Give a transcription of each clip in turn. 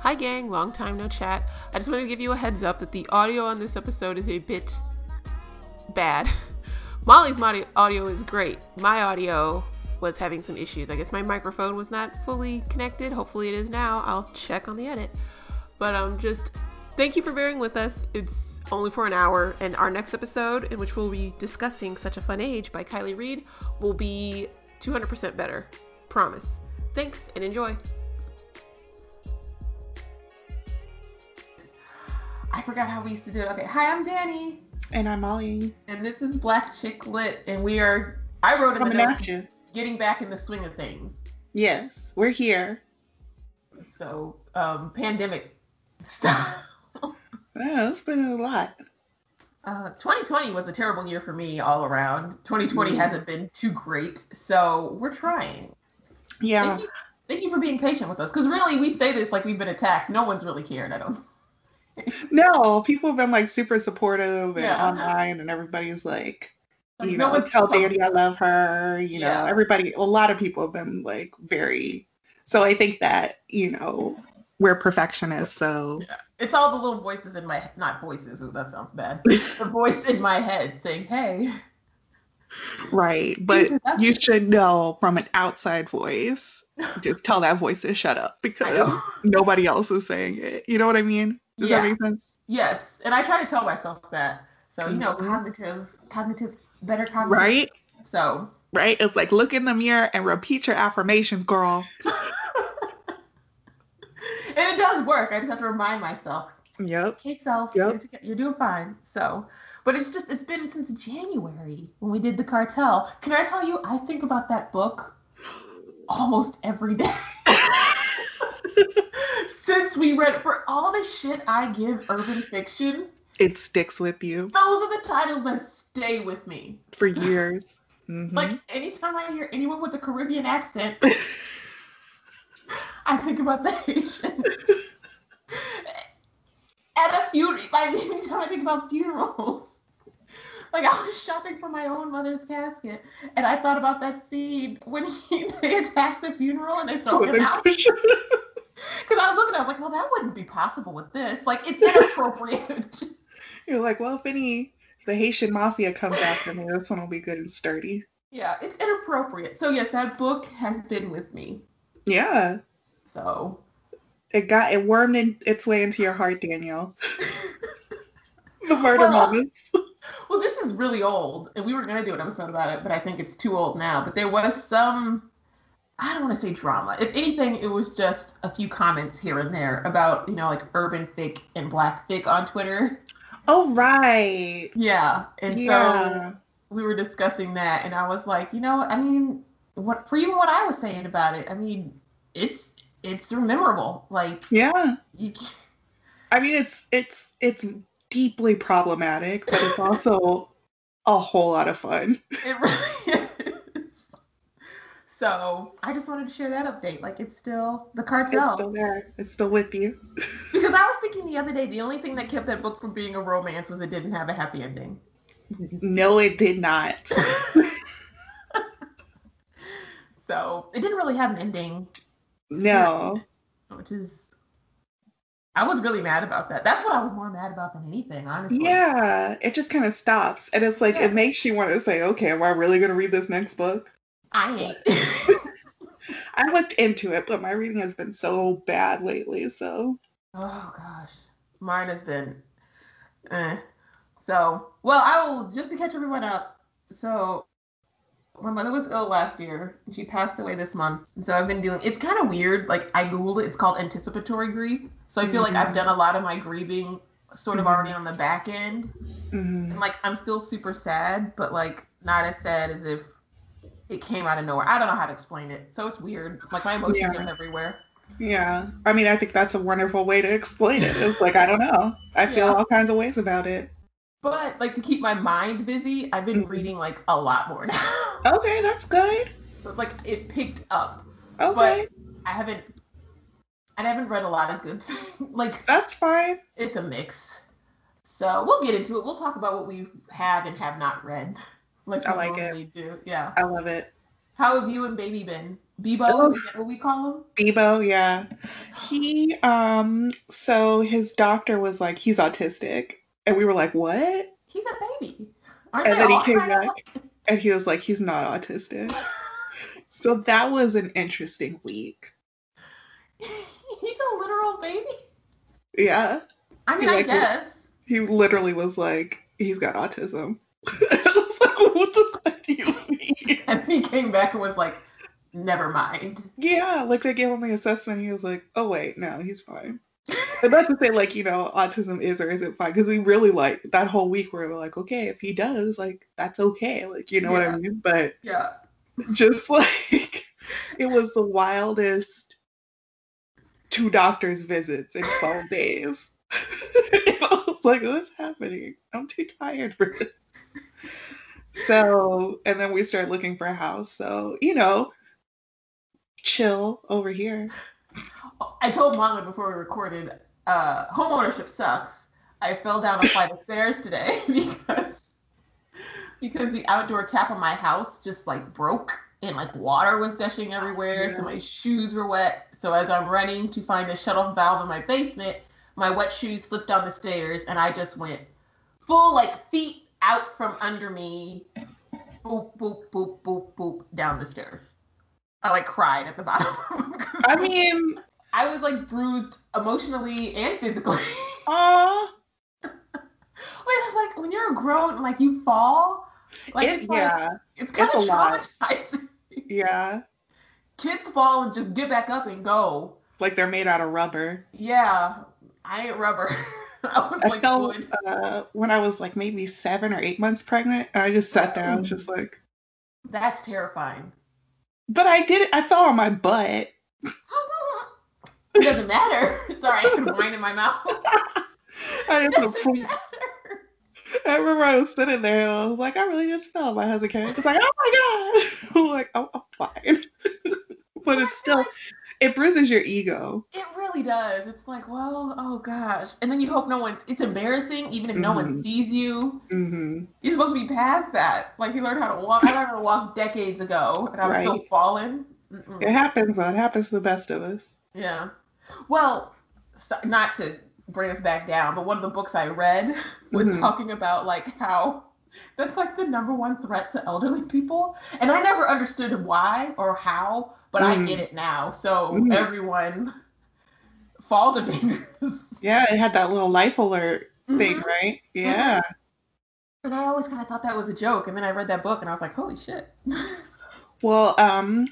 Hi, gang, long time no chat. I just wanted to give you a heads up that the audio on this episode is a bit bad. Molly's audio is great. My audio was having some issues. I guess my microphone was not fully connected. Hopefully, it is now. I'll check on the edit. But um, just thank you for bearing with us. It's only for an hour, and our next episode, in which we'll be discussing Such a Fun Age by Kiley Reid, will be 200% better. Promise. Thanks and enjoy. I forgot how we used to do it. Okay, hi, I'm Danny. And I'm Molly. And this is Black Chick Lit, and we are. I wrote in the notes, getting back in the swing of things. Yes, we're here. So, um, pandemic stuff. yeah, it's been a lot. Uh, 2020 was a terrible year for me all around. 2020 mm. hasn't been too great, so we're trying. Yeah. Thank you, thank you for being patient with us, because really, we say this like we've been attacked. No one's really cared. I don't no, people have been like super supportive and yeah. online, and everybody's like, you know, no tell Danny I love her. You know, everybody, a lot of people have been like very. So I think that you know we're perfectionists, so yeah. it's all the little voices in my not voices. Ooh, that sounds bad. the voice in my head saying, "Hey." Right, but you should know from an outside voice. Just tell that voice to shut up because nobody else is saying it. You know what I mean? Does yeah. that make sense? Yes, and I try to tell myself that. So you know, mm-hmm. cognitive, cognitive, better cognitive. Right. So. Right. It's like look in the mirror and repeat your affirmations, girl. and it does work. I just have to remind myself. Yep. Okay, self. Yep. You're doing fine. So. But it's just it's been since January when we did the cartel. Can I tell you? I think about that book almost every day. since we read for all the shit I give urban fiction, it sticks with you. Those are the titles that stay with me for years. Mm-hmm. Like anytime I hear anyone with a Caribbean accent, I think about the Haitian. At a funeral, by anytime I think about funerals, like I was shopping for my own mother's casket, and I thought about that scene when he, they attack the funeral and they throw him out. Because I was looking, I was like, well, that wouldn't be possible with this. Like, it's inappropriate. You're like, well, if any the Haitian mafia comes after me, this one will be good and sturdy. Yeah, it's inappropriate. So yes, that book has been with me. Yeah. So it got it wormed in, its way into your heart, Danielle. the murder well, moments. Well, this is really old, and we were gonna do an episode about it, but I think it's too old now. But there was some I don't want to say drama. If anything, it was just a few comments here and there about, you know, like urban fic and black fic on Twitter. Oh, right. Yeah. And yeah. so we were discussing that, and I was like, you know, I mean, what for even what I was saying about it, I mean, it's it's memorable. Like, yeah. You, I mean, it's it's it's deeply problematic, but it's also a whole lot of fun. It really is. So I just wanted to share that update. Like it's still the cartel. It's still there. It's still with you. because I was thinking the other day, the only thing that kept that book from being a romance was it didn't have a happy ending. No, it did not. so it didn't really have an ending. No. Which is I was really mad about that. That's what I was more mad about than anything, honestly. Yeah, it just kind of stops. And it's like, yeah. it makes you want to say, okay, am I really going to read this next book? I ain't. I looked into it, but my reading has been so bad lately. So. Oh gosh, mine has been. Eh. So well, I will just to catch everyone up. So my mother was ill last year. She passed away this month. And so I've been dealing it's kind of weird. Like I googled it. It's called anticipatory grief. So I feel mm-hmm. like I've mm-hmm. done a lot of my grieving sort of mm-hmm. already on the back end. Mm-hmm. And like I'm still super sad, but like not as sad as if it came out of nowhere. I don't know how to explain it. So it's weird. Like my emotions yeah. are everywhere. Yeah. I mean, I think that's a wonderful way to explain it. It's like, I don't know. I feel yeah. all kinds of ways about it. But like to keep my mind busy, I've been mm-hmm. reading like a lot more now. Okay, that's good. So like it picked up. Okay. But I haven't I haven't read a lot of good things. like That's fine. It's a mix. So we'll get into it. We'll talk about what we have and have not read. Like I like it. Do. Yeah. I love it. How have you and baby been? Bebo, is that what we call him? Bebo, yeah. He um so his doctor was like, he's autistic. And we were like, What? He's a baby. Aren't and then he came back and he was like, he's not autistic. so that was an interesting week. he's a literal baby? Yeah. I mean, he, like, I guess. He literally was like, he's got autism. Was like, what the fuck do you mean? And he came back and was like, never mind. Yeah, like they gave him the assessment. He was like, oh wait, no, he's fine. and not to say like you know autism is or isn't fine because we really like that whole week where we were like okay if he does like that's okay like you know yeah. what I mean but yeah just like it was the wildest two doctors visits in 12 days I was like what's happening I'm too tired for this so and then we started looking for a house so you know chill over here. I told Mama before we recorded, uh, homeownership sucks. I fell down a flight of stairs today because because the outdoor tap on my house just like broke and like water was gushing everywhere. Yeah. So my shoes were wet. So as I'm running to find a shut-off valve in my basement, my wet shoes slipped down the stairs and I just went full like feet out from under me, boop boop boop boop boop down the stairs. I like cried at the bottom. I mean, I was like bruised emotionally and physically. Aww. Which like when you're grown, like you fall. Like it, it's like, yeah, it's kind of traumatizing. Yeah. Kids fall and just get back up and go. Like they're made out of rubber. Yeah, I ain't rubber. I was I like felt, uh, when I was like maybe seven or eight months pregnant, and I just sat there. I was just like, "That's terrifying." But I did it. I fell on my butt. it doesn't matter. Sorry, I put wine in my mouth. I just I remember I was sitting there and I was like, I really just fell. My husband came. It's like, oh my god. I'm like, oh, I'm fine. but it's still, it bruises your ego. It really does. It's like, well, oh gosh. And then you hope no one, it's embarrassing even if mm-hmm. no one mm-hmm. sees you. Mm-hmm. You're supposed to be past that. Like you learned how to walk. I learned how to walk decades ago and I was right. still falling. Mm-mm. It happens, though. It happens to the best of us. Yeah. Well, not to bring us back down, but one of the books I read was mm-hmm. talking about like how that's like the number one threat to elderly people. And I never understood why or how, but mm. I get it now. So mm. everyone falls are dangerous. Yeah, it had that little life alert mm-hmm. thing, right? Mm-hmm. Yeah. Mm-hmm. And I always kind of thought that was a joke, and then I read that book, and I was like, "Holy shit!" well, um,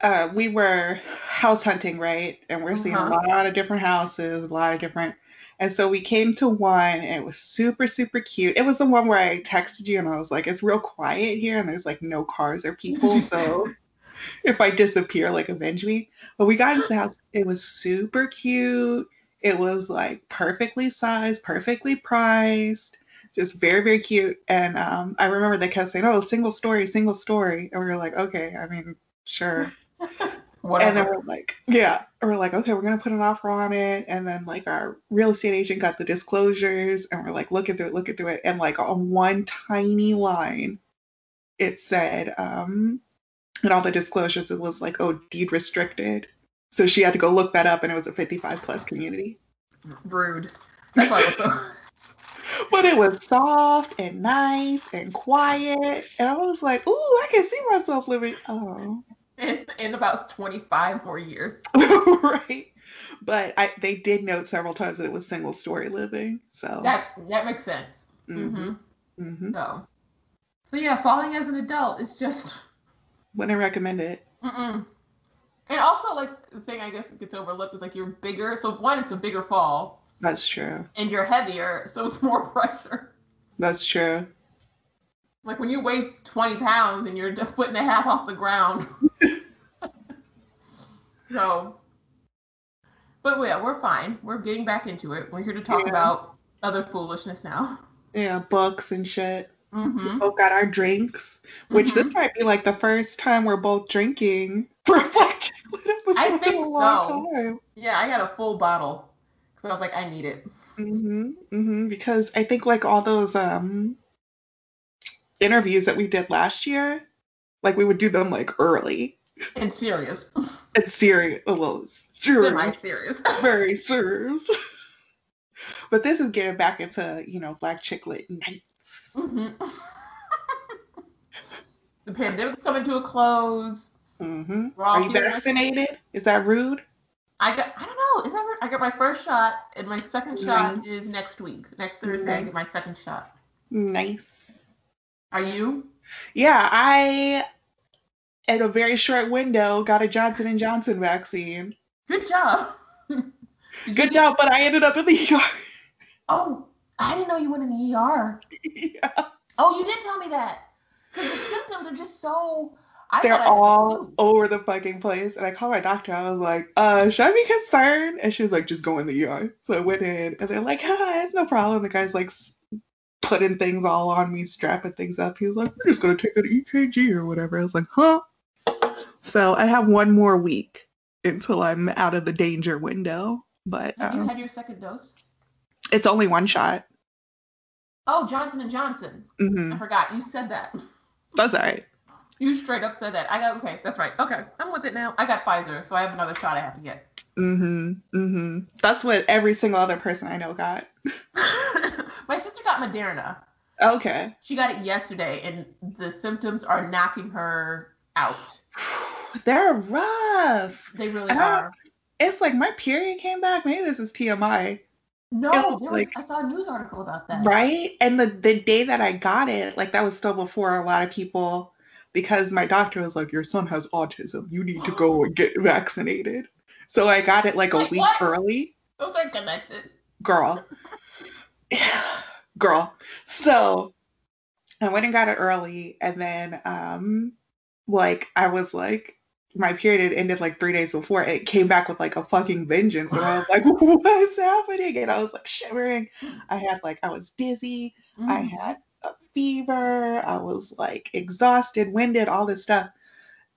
uh, we were house hunting, right? And we're seeing uh-huh. a lot of different houses, a lot of different. And so we came to one, and it was super, super cute. It was the one where I texted you, and I was like, "It's real quiet here, and there's like no cars or people, so if I disappear, like avenge me. But we got into the house. It was super cute. It was like perfectly sized, perfectly priced, just very, very cute. And um, I remember they kept saying, "Oh, single story, single story," and we were like, "Okay, I mean, sure." and then we're like, yeah, we're like, okay, we're gonna put an offer on it, and then like our real estate agent got the disclosures, and we're like looking through it, looking through it, and like on one tiny line, it said, um, and all the disclosures it was like oh deed restricted. So she had to go look that up and it was a 55 plus community. Rude. That's why so but it was soft and nice and quiet and i was like ooh i can see myself living oh. In, in about 25 more years. Right. But I, they did note several times that it was single story living so. That that makes sense. Mm-hmm. Mm-hmm. Mm-hmm. so. So yeah falling as an adult is just wouldn't recommend it. Mm-mm. And also, like the thing I guess gets overlooked is like you're bigger. So one, it's a bigger fall. That's true. And you're heavier, so it's more pressure. That's true. Like when you weigh 20 pounds and you're a foot and a half off the ground. so, but yeah, we're fine. We're getting back into it. We're here to talk yeah. about other foolishness now. Yeah, books and shit. Mm-hmm. We both got our drinks, which mm-hmm. this might be like the first time we're both drinking for like I think so. Time. Yeah, I got a full bottle because I was like, I need it. Mm-hmm, mm-hmm. Because I think like all those um interviews that we did last year, Like we would do them like early. And serious. And serious. Well, serious. Semi-serious. Very serious. but this is getting back into, you know, black chick lit nights. Mm-hmm. the pandemic's coming to a close. Mm-hmm. Are you vaccinated? Is that rude? I got. I don't know. Is that? Rude? I got my first shot, and my second shot is next week. Next Thursday, nice. I get my second shot. Nice. Are you? Yeah, I in a very short window got a Johnson and Johnson vaccine. Good job. Good job, but I ended up in the ER. Oh, I didn't know you went in the ER. Yeah. Oh, you did tell me that. Because the symptoms are just so I They're all over the fucking place. And I called my doctor. I was like, uh, should I be concerned? And she was like, just go in the ER. So I went in and they're like, hi, it's no problem. The guy's like putting things all on me, strapping things up. He was like, we're just going to take an EKG or whatever. I was like, huh? So I have one more week until I'm out of the danger window. But have um, you had your second dose? It's only one shot. Oh, Johnson and Johnson. Mm-hmm. I forgot you said that. That's all right. You straight up said that. I got okay. That's right. Okay, I'm with it now. I got Pfizer, so I have another shot I have to get. Mm-hmm. Mm-hmm. That's what every single other person I know got. My sister got Moderna. Okay. She got it yesterday, and the symptoms are knocking her out. They're rough. They really and are. I, it's like my period came back. Maybe this is TMI. No, was was, like, I saw a news article about that. Right? And the the day that I got it, like that was still before a lot of people because my doctor was like, Your son has autism. You need to go and get vaccinated. So I got it like a like, week what? early. Those are connected. Girl. Girl. So I went and got it early and then um like I was like my period had ended like three days before it came back with like a fucking vengeance and i was like what's happening and i was like shivering i had like i was dizzy mm. i had a fever i was like exhausted winded all this stuff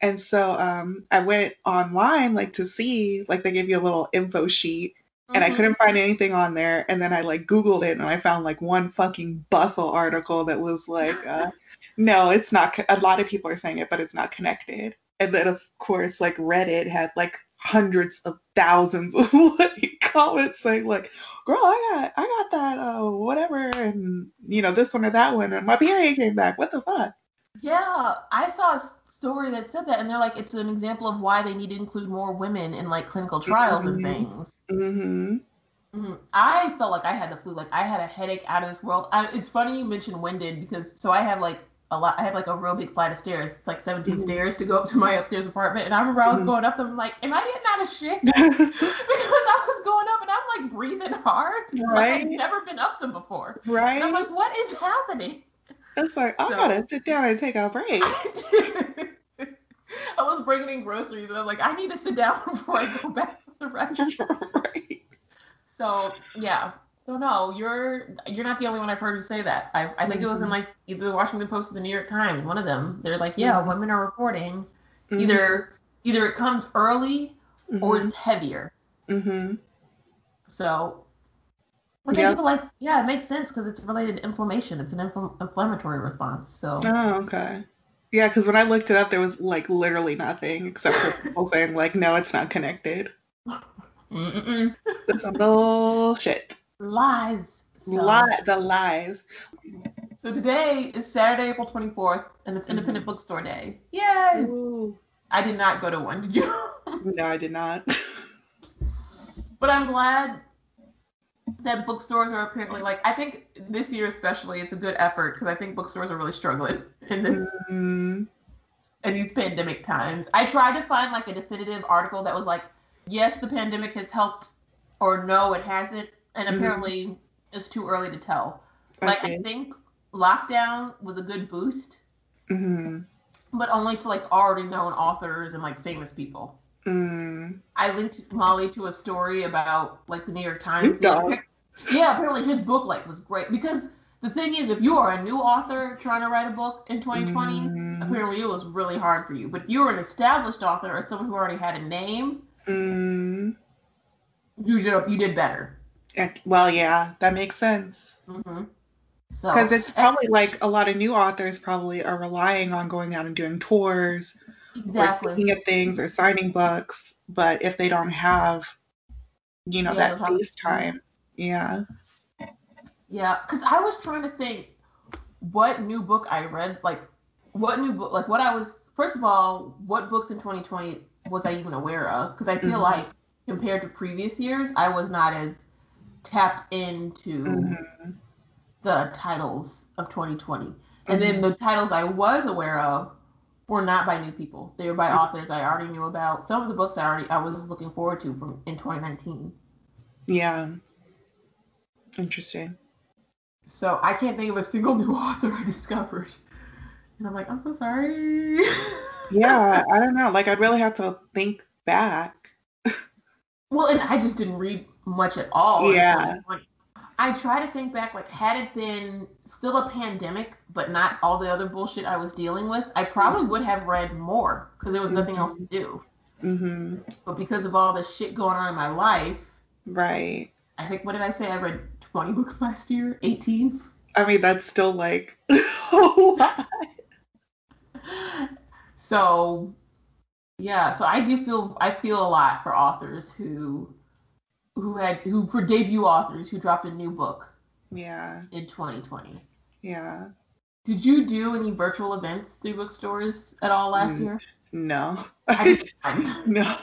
and so um, i went online like to see like they give you a little info sheet and mm-hmm. I couldn't find anything on there. And then I like Googled it and I found like one fucking bustle article that was like, uh, no, it's not. A lot of people are saying it, but it's not connected and then of course like reddit had like hundreds of thousands of comments saying like girl i got i got that uh whatever and you know this one or that one and my period came back what the fuck yeah i saw a story that said that and they're like it's an example of why they need to include more women in like clinical trials mm-hmm. and things mm-hmm. Mm-hmm. I felt like I had the flu. Like I had a headache out of this world. I, it's funny you mentioned winded because so I have like a lot. I have like a real big flight of stairs. It's like 17 mm-hmm. stairs to go up to my upstairs apartment. And I remember I was mm-hmm. going up them. Like, am I getting out of shit? because I was going up and I'm like breathing hard. Right. Like, I've never been up them before. Right. And I'm like, what is happening? It's like, I so, gotta sit down and take a break. I was bringing in groceries and I was like, I need to sit down before I go back to the restaurant. right. So yeah, so no, you're you're not the only one I've heard who say that. I, I think mm-hmm. it was in mm-hmm. like either the Washington Post or the New York Times. One of them. They're like, yeah, mm-hmm. women are reporting mm-hmm. either either it comes early or mm-hmm. it's heavier. Mm-hmm. So, but yep. people like, yeah, it makes sense because it's related to inflammation. It's an infl- inflammatory response. So. Oh, okay. Yeah, because when I looked it up, there was like literally nothing except for people saying like, no, it's not connected. Mm-mm. That's some bullshit. Lies. So. Lie, the lies. So today is Saturday, April 24th, and it's Independent mm-hmm. Bookstore Day. Yay! Ooh. I did not go to one. Did you? no, I did not. but I'm glad that bookstores are apparently like I think this year especially it's a good effort because I think bookstores are really struggling in this mm-hmm. in these pandemic times. I tried to find like a definitive article that was like, yes, the pandemic has helped, or no, it hasn't and mm-hmm. apparently mm-hmm. it's too early to tell. I like see. I think lockdown was a good boost, mm-hmm. but only to like already known authors and like famous people. Mm. I linked Molly to a story about like the New York Times. Yeah, apparently his book like was great because the thing is, if you are a new author trying to write a book in 2020, mm. apparently it was really hard for you. But if you were an established author or someone who already had a name, mm. you did you did better well, yeah, that makes sense. Mm-hmm. So because it's probably and, like a lot of new authors probably are relying on going out and doing tours exactly. or speaking at things or signing books, but if they don't have, you know, yeah, that face time, yeah. Yeah, because I was trying to think what new book I read, like what new book, like what I was. First of all, what books in 2020 was I even aware of? Because I feel mm-hmm. like compared to previous years, I was not as tapped into mm-hmm. the titles of 2020. And mm-hmm. then the titles I was aware of were not by new people. They were by mm-hmm. authors I already knew about. Some of the books I already I was looking forward to from in 2019. Yeah. Interesting. So I can't think of a single new author I discovered. And I'm like, I'm so sorry. yeah, I don't know. Like I'd really have to think back. well, and I just didn't read much at all. Yeah. I try to think back, like, had it been still a pandemic, but not all the other bullshit I was dealing with, I probably would have read more because there was nothing mm-hmm. else to do. Mm-hmm. But because of all the shit going on in my life, right? I think what did I say? I read 20 books last year, 18. I mean, that's still like a lot. So, yeah, so I do feel I feel a lot for authors who who had who for debut authors who dropped a new book. Yeah. In 2020. Yeah. Did you do any virtual events through bookstores at all last mm, year? No. I did one. no.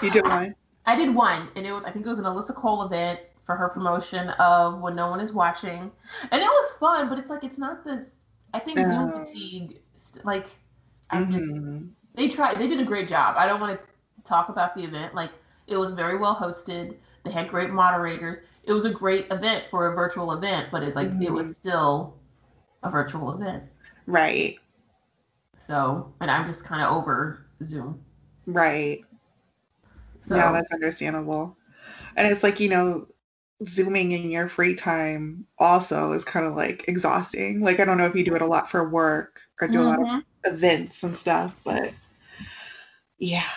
you did one? I, I did one, and it was I think it was an Alyssa Cole event for her promotion of when no one is watching, and it was fun. But it's like it's not this. I think uh, Zoom fatigue. Like I'm mm-hmm. just. They tried. They did a great job. I don't want to talk about the event. Like it was very well hosted. They had great moderators. It was a great event for a virtual event, but it like mm-hmm. it was mm-hmm. still a virtual event. Right. So, and I'm just kind of over Zoom. Right. So, yeah, that's understandable. And it's like, you know, zooming in your free time also is kind of like exhausting. Like I don't know if you do it a lot for work or do mm-hmm. a lot of mm-hmm. events and stuff, but yeah.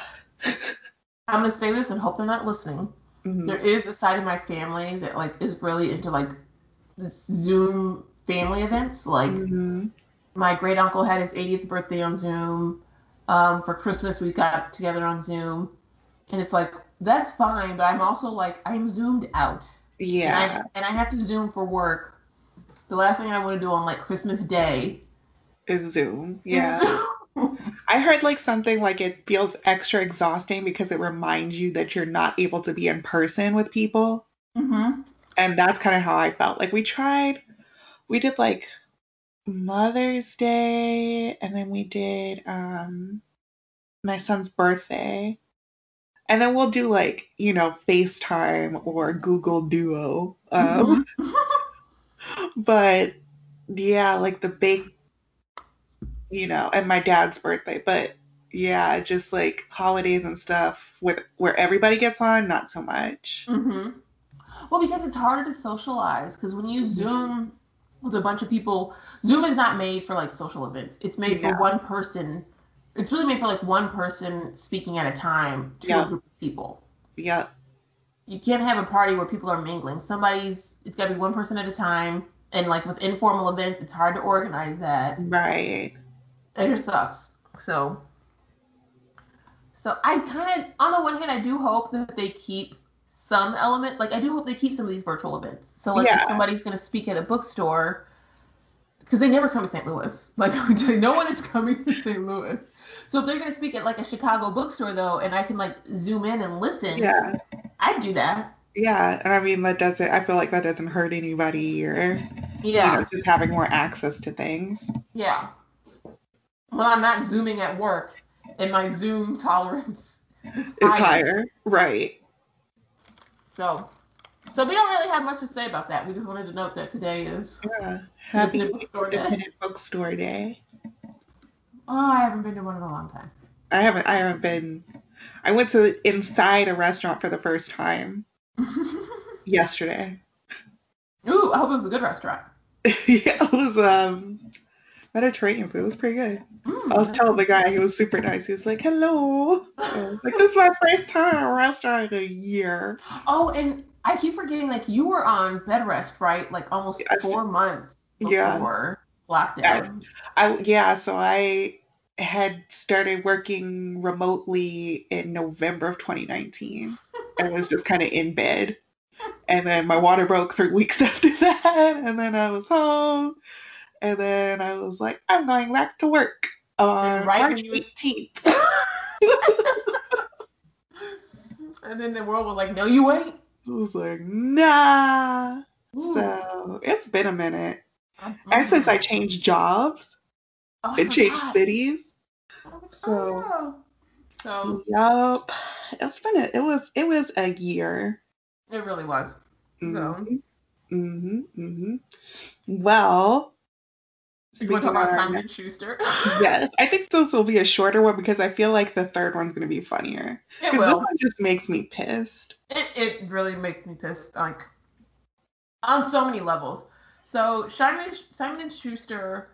I'm gonna say this and hope they're not listening. Mm-hmm. There is a side of my family that like is really into like Zoom family events. Like mm-hmm. my great uncle had his 80th birthday on Zoom. Um, for Christmas we got together on Zoom, and it's like that's fine, but I'm also like I'm zoomed out. Yeah. And I, and I have to Zoom for work. The last thing I want to do on like Christmas Day is Zoom. Yeah. Is Zoom. I heard like something like it feels extra exhausting because it reminds you that you're not able to be in person with people. Mm-hmm. And that's kind of how I felt. Like we tried, we did like Mother's Day, and then we did um my son's birthday. And then we'll do like, you know, FaceTime or Google Duo. Um, mm-hmm. but yeah, like the big you know, and my dad's birthday. But yeah, just like holidays and stuff with where everybody gets on, not so much. Mm-hmm. Well, because it's harder to socialize. Because when you mm-hmm. Zoom with a bunch of people, Zoom is not made for like social events. It's made yeah. for one person. It's really made for like one person speaking at a time to yeah. a group of people. Yeah. You can't have a party where people are mingling. Somebody's. It's got to be one person at a time. And like with informal events, it's hard to organize that. Right. It just sucks. So, so I kind of, on the one hand, I do hope that they keep some element. Like I do hope they keep some of these virtual events. So like yeah. if somebody's going to speak at a bookstore, because they never come to St. Louis. Like no one is coming to St. Louis. So if they're going to speak at like a Chicago bookstore though, and I can like zoom in and listen, yeah, I'd do that. Yeah, and I mean that doesn't. I feel like that doesn't hurt anybody, or yeah, you know, just having more access to things. Yeah when I'm not zooming at work and my Zoom tolerance is higher. higher. Right. So so we don't really have much to say about that. We just wanted to note that today is yeah. Happy Bookstore Day. Bookstore Day. Oh, I haven't been to one in a long time. I haven't I haven't been I went to inside a restaurant for the first time yesterday. Ooh, I hope it was a good restaurant. yeah, it was um Mediterranean food. It was pretty good. Mm, I was telling the guy he was super nice. He was like, "Hello." Was like this is my first time at a restaurant in a year. Oh, and I keep forgetting like you were on bed rest, right? Like almost yes. four months before yeah. lockdown. I, I yeah, so I had started working remotely in November of 2019 and was just kind of in bed. And then my water broke three weeks after that. And then I was home. And then I was like, I'm going back to work on right March 18th. and then the world was like, no, you ain't. I was like, nah. Ooh. So it's been a minute. And since I changed jobs oh, and changed God. cities. Oh, so so Yup. It's been a, it was it was a year. It really was. Mm-hmm. So Mm-hmm. Mm-hmm. Well, you want to talk about Simon Schuster? yes, I think this will be a shorter one because I feel like the third one's going to be funnier. Because this one just makes me pissed. It it really makes me pissed, like on so many levels. So Simon Simon and Schuster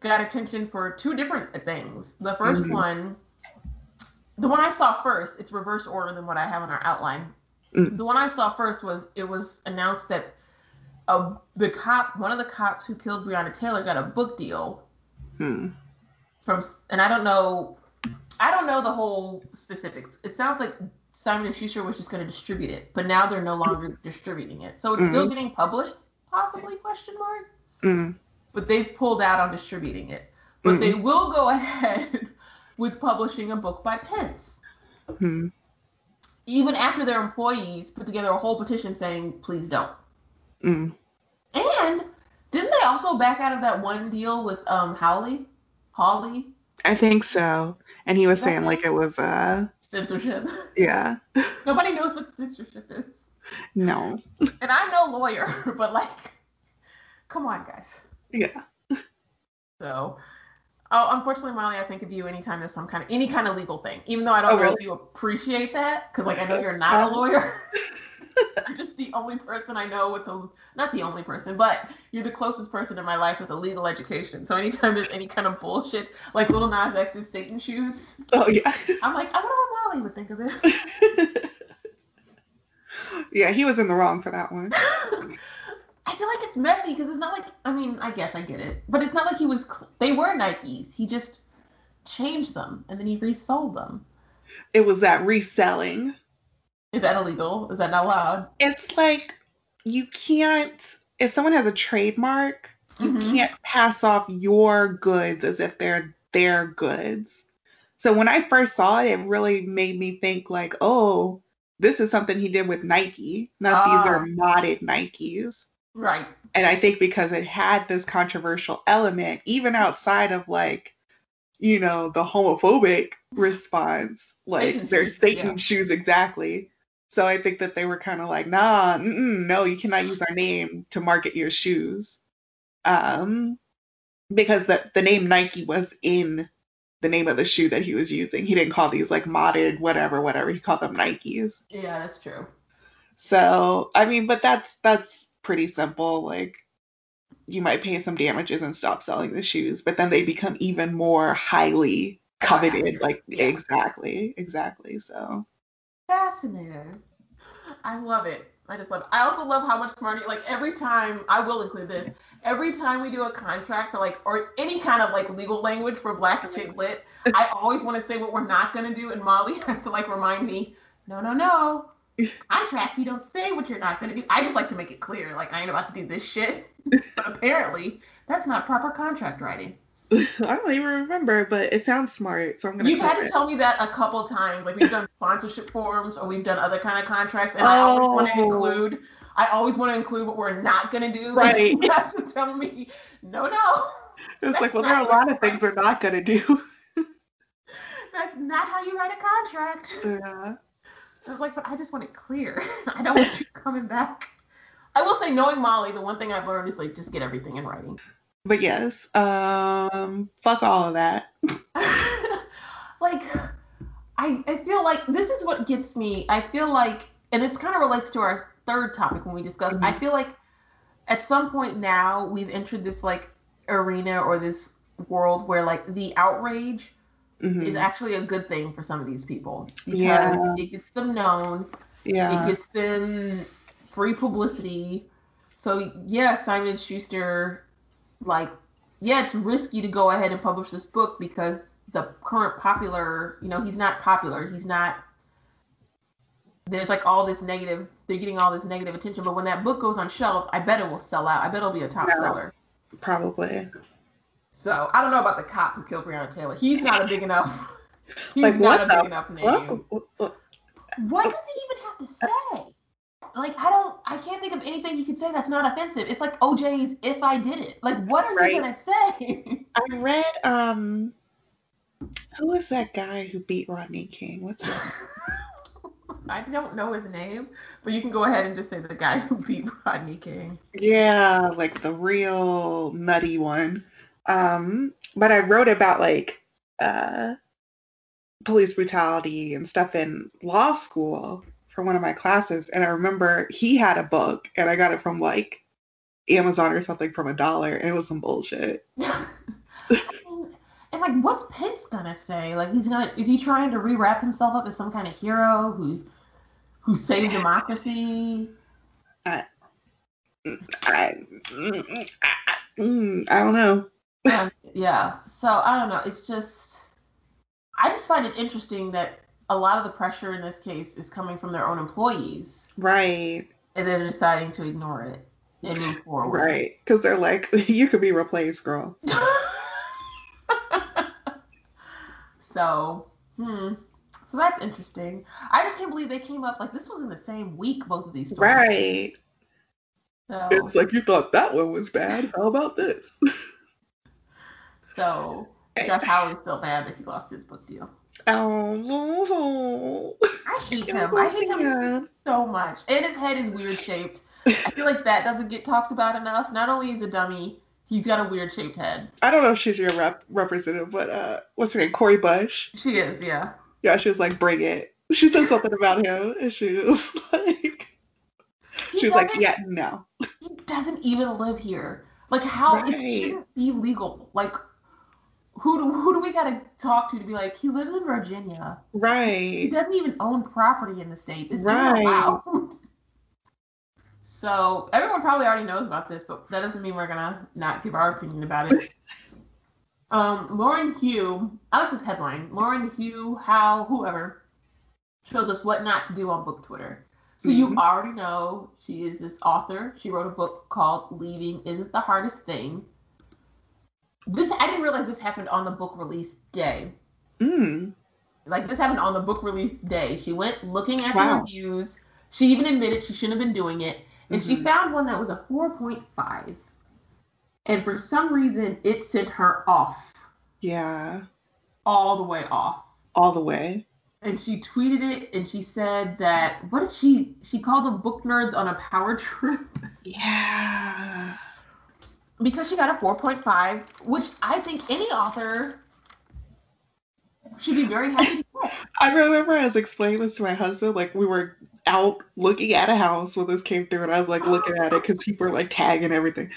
got attention for two different things. The 1st mm-hmm. one, the one I saw first, it's reverse order than what I have in our outline. Mm-hmm. The one I saw first was it was announced that a, the cop, one of the cops who killed Breonna Taylor, got a book deal hmm. from, and I don't know, I don't know the whole specifics. It sounds like Simon and Schuster was just going to distribute it, but now they're no longer distributing it, so it's mm-hmm. still getting published, possibly question mark. Mm-hmm. But they've pulled out on distributing it. But they mm-hmm. will go ahead with publishing a book by Pence. Hmm. Even after their employees put together a whole petition saying, please don't. Mm. And didn't they also back out of that one deal with um Howley? Hawley? I think so. And he was saying him? like it was uh censorship. Yeah. Nobody knows what censorship is. No. And I'm no lawyer, but like come on guys. Yeah. So Oh, unfortunately, Molly, I think of you anytime there's some kind of any kind of legal thing, even though I don't oh, know really? if you appreciate that, because like I know you're not a um, lawyer. you're just the only person I know with a not the only person, but you're the closest person in my life with a legal education. So anytime there's any kind of bullshit, like Lil Nas X's Satan shoes, oh yeah, I'm like, I wonder what Molly would think of this. yeah, he was in the wrong for that one. Feel like it's messy because it's not like I mean I guess I get it, but it's not like he was. They were Nikes. He just changed them and then he resold them. It was that reselling. Is that illegal? Is that not allowed? It's like you can't. If someone has a trademark, you mm-hmm. can't pass off your goods as if they're their goods. So when I first saw it, it really made me think like, oh, this is something he did with Nike. Not these are ah. modded Nikes. Right. And I think because it had this controversial element, even outside of like, you know, the homophobic response, like they're Satan yeah. shoes exactly. So I think that they were kind of like, nah, no, you cannot use our name to market your shoes. Um, because the, the name Nike was in the name of the shoe that he was using. He didn't call these like modded, whatever, whatever. He called them Nikes. Yeah, that's true. So I mean, but that's that's pretty simple. Like you might pay some damages and stop selling the shoes, but then they become even more highly coveted. Like yeah. exactly, exactly. So fascinating. I love it. I just love it. I also love how much smarter like every time I will include this. Every time we do a contract or like or any kind of like legal language for black chick lit, I always want to say what we're not gonna do and Molly has to like remind me, no, no, no contract, you don't say what you're not going to do. I just like to make it clear, like I ain't about to do this shit. but apparently, that's not proper contract writing. I don't even remember, but it sounds smart, so I'm gonna. You've had to it. tell me that a couple times. Like we've done sponsorship forms, or we've done other kind of contracts, and oh. I always want to oh. include. I always want to include what we're not gonna do. Right. you have to tell me, no, no. It's like, well, there are a lot of things we're not gonna do. that's not how you write a contract. Yeah. I was like, but I just want it clear. I don't want you coming back. I will say, knowing Molly, the one thing I've learned is like just get everything in writing. But yes, um, fuck all of that. like, I I feel like this is what gets me. I feel like, and it's kind of relates to our third topic when we discussed. Mm-hmm. I feel like at some point now we've entered this like arena or this world where like the outrage mm-hmm. is actually a good thing for some of these people because yeah. it gets them known. Yeah. It gets them free publicity. So yeah, Simon Schuster, like, yeah, it's risky to go ahead and publish this book because the current popular, you know, he's not popular. He's not. There's like all this negative. They're getting all this negative attention, but when that book goes on shelves, I bet it will sell out. I bet it'll be a top seller. Probably. So I don't know about the cop who killed Breonna Taylor. He's not a big enough. He's like, not a big enough name. What? what does he even have to say? Like I don't, I can't think of anything he could say that's not offensive. It's like OJ's "If I Did It." Like, what are right. you gonna say? I read um who was that guy who beat Rodney King? What's his I don't know his name, but you can go ahead and just say the guy who beat Rodney King. Yeah, like the real nutty one. Um, but I wrote about like uh police brutality and stuff in law school for one of my classes. And I remember he had a book and I got it from like Amazon or something from a dollar and it was some bullshit. And like, what's Pence gonna say? Like, he's gonna is he trying to rewrap himself up as some kind of hero who who saved democracy? I, I, I, I don't know. Um, yeah, so I don't know. It's just, I just find it interesting that a lot of the pressure in this case is coming from their own employees, right? And they're deciding to ignore it and move forward, right? Because they're like, you could be replaced, girl. So, hmm. So that's interesting. I just can't believe they came up like this was in the same week, both of these stories. Right. So it's like you thought that one was bad. How about this? so Jeff Hawley's still mad that he lost his book deal. Oh, I hate him. I hate him so much. And his head is weird shaped. I feel like that doesn't get talked about enough. Not only is a dummy, He's got a weird shaped head. I don't know if she's your rep- representative, but uh, what's her name? Cori Bush. She is, yeah. Yeah, she was like, bring it. She said something about him, and she was like, he she was like, yeah, no. He doesn't even live here. Like, how right. it shouldn't be legal. Like, who do who do we got to talk to to be like he lives in Virginia? Right. He doesn't even own property in the state. This right. So everyone probably already knows about this, but that doesn't mean we're gonna not give our opinion about it. um, Lauren Hu, I like this headline. Lauren Hu, how, whoever, shows us what not to do on book Twitter. So mm-hmm. you already know she is this author. She wrote a book called Leaving Isn't the Hardest Thing. This I didn't realize this happened on the book release day. Mm. Like this happened on the book release day. She went looking at wow. the reviews. She even admitted she shouldn't have been doing it and mm-hmm. she found one that was a 4.5 and for some reason it sent her off yeah all the way off all the way and she tweeted it and she said that what did she she called the book nerds on a power trip yeah because she got a 4.5 which i think any author should be very happy to i remember i was explaining this to my husband like we were out looking at a house when this came through, and I was like looking at it because people were like tagging everything.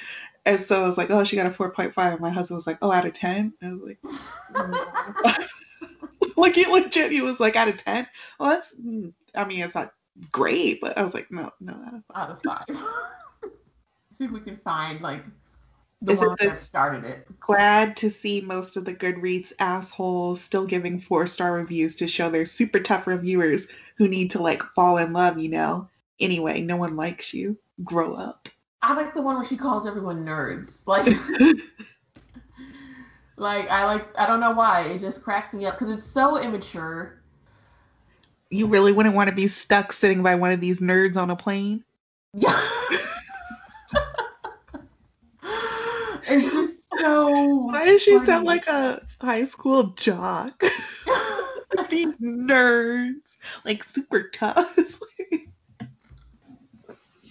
And so I was like, oh, she got a 4.5. My husband was like, oh, out of 10? And I was like, mm. like, it legit, he was like, out of 10? Well, that's, mm, I mean, it's not great, but I was like, no, no, out of five. Out of five. See if we can find, like, the Isn't one that started it. Glad to see most of the Goodreads assholes still giving four star reviews to show they're super tough reviewers who need to like fall in love, you know. Anyway, no one likes you. Grow up. I like the one where she calls everyone nerds. Like like I like I don't know why. It just cracks me up because it's so immature. You really wouldn't want to be stuck sitting by one of these nerds on a plane? Yeah. It's just so Why does she funny. sound like a high school jock? these nerds, like super tough.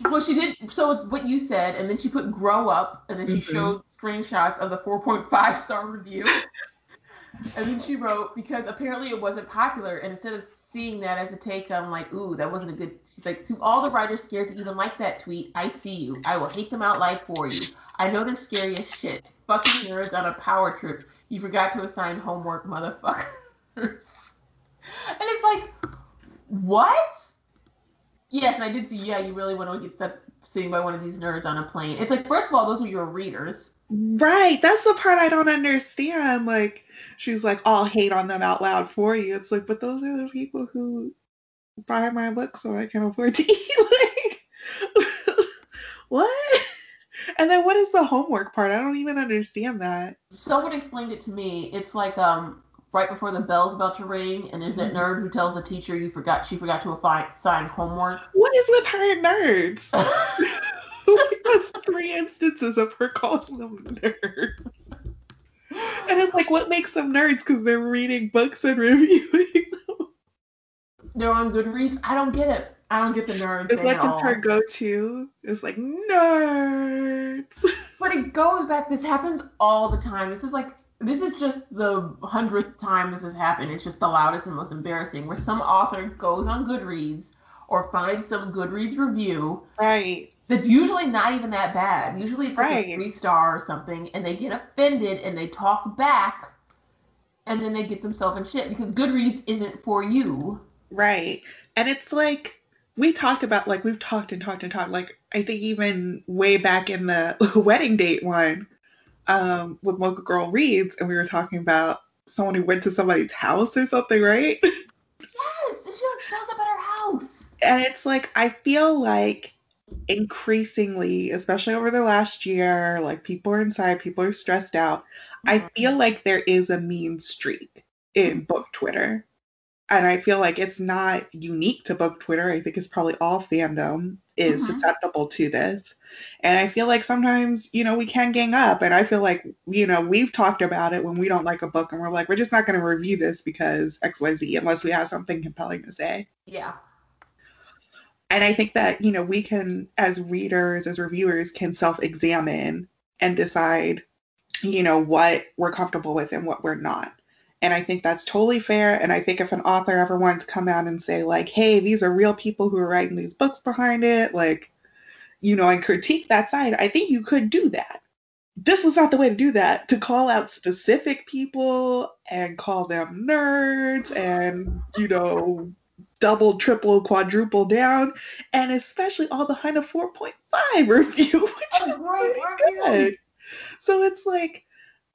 well, she did. So it's what you said, and then she put "grow up," and then she mm-hmm. showed screenshots of the 4.5 star review. and then she wrote because apparently it wasn't popular, and instead of seeing that as a take I'm like, ooh, that wasn't a good. She's like, to all the writers scared to even like that tweet, I see you. I will hate them out loud for you. I know they're scary as shit. Fucking nerds on a power trip. You forgot to assign homework, motherfuckers. And it's like, what? Yes, I did see. Yeah, you really want to get stuck sitting by one of these nerds on a plane. It's like, first of all, those are your readers. Right. That's the part I don't understand. Like, she's like, I'll hate on them out loud for you. It's like, but those are the people who buy my book so I can afford to eat. like, what? And then what is the homework part? I don't even understand that. Someone explained it to me. It's like um right before the bell's about to ring, and there's that mm-hmm. nerd who tells the teacher you forgot she forgot to assign homework. What is with her and nerds? has three instances of her calling them nerds. And it's like, what makes them nerds? Because they're reading books and reviewing them. They're on Goodreads. I don't get it. I don't get the nerds. It's like it's her go-to. It's like nerds. But it goes back. This happens all the time. This is like this is just the hundredth time this has happened. It's just the loudest and most embarrassing. Where some author goes on Goodreads or finds some Goodreads review, right? That's usually not even that bad. Usually it's like right. a three star or something, and they get offended and they talk back, and then they get themselves in shit because Goodreads isn't for you. Right, and it's like we talked about like we've talked and talked and talked like I think even way back in the wedding date one um, with Mocha Girl Reads, and we were talking about someone who went to somebody's house or something, right? Yes, she up at her house. And it's like I feel like increasingly, especially over the last year, like people are inside, people are stressed out. Mm-hmm. I feel like there is a mean streak in book Twitter. And I feel like it's not unique to book Twitter. I think it's probably all fandom is mm-hmm. susceptible to this. And I feel like sometimes, you know, we can gang up. And I feel like, you know, we've talked about it when we don't like a book and we're like, we're just not going to review this because XYZ unless we have something compelling to say. Yeah. And I think that, you know, we can, as readers, as reviewers, can self examine and decide, you know, what we're comfortable with and what we're not. And I think that's totally fair. And I think if an author ever wanted to come out and say, like, hey, these are real people who are writing these books behind it, like, you know, and critique that side, I think you could do that. This was not the way to do that, to call out specific people and call them nerds and, you know, double, triple, quadruple down, and especially all behind a 4.5 review, which oh, is really good. So it's like,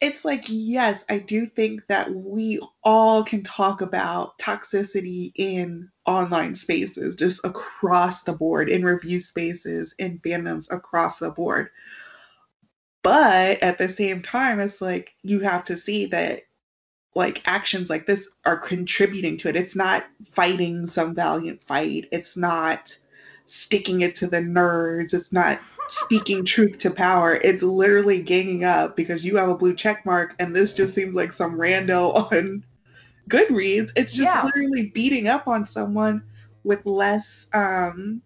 it's like, yes, I do think that we all can talk about toxicity in online spaces, just across the board, in review spaces, in fandoms across the board. But at the same time, it's like you have to see that like actions like this are contributing to it. It's not fighting some valiant fight. It's not sticking it to the nerds. It's not speaking truth to power. It's literally ganging up because you have a blue check mark and this just seems like some rando on Goodreads. It's just yeah. literally beating up on someone with less um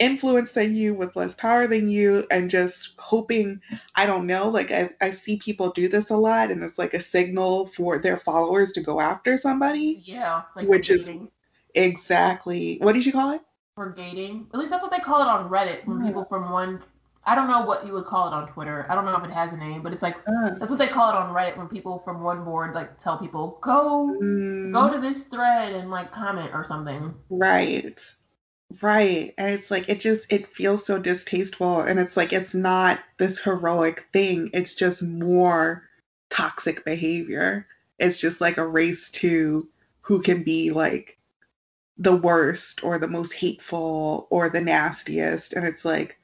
influence than you, with less power than you, and just hoping, I don't know, like I, I see people do this a lot and it's like a signal for their followers to go after somebody. Yeah. Like which is exactly what did you call it? Brigading. At least that's what they call it on Reddit when yeah. people from one I don't know what you would call it on Twitter. I don't know if it has a name, but it's like uh, that's what they call it on Reddit when people from one board like tell people go mm, go to this thread and like comment or something. Right. Right. And it's like, it just, it feels so distasteful. And it's like, it's not this heroic thing. It's just more toxic behavior. It's just like a race to who can be like the worst or the most hateful or the nastiest. And it's like,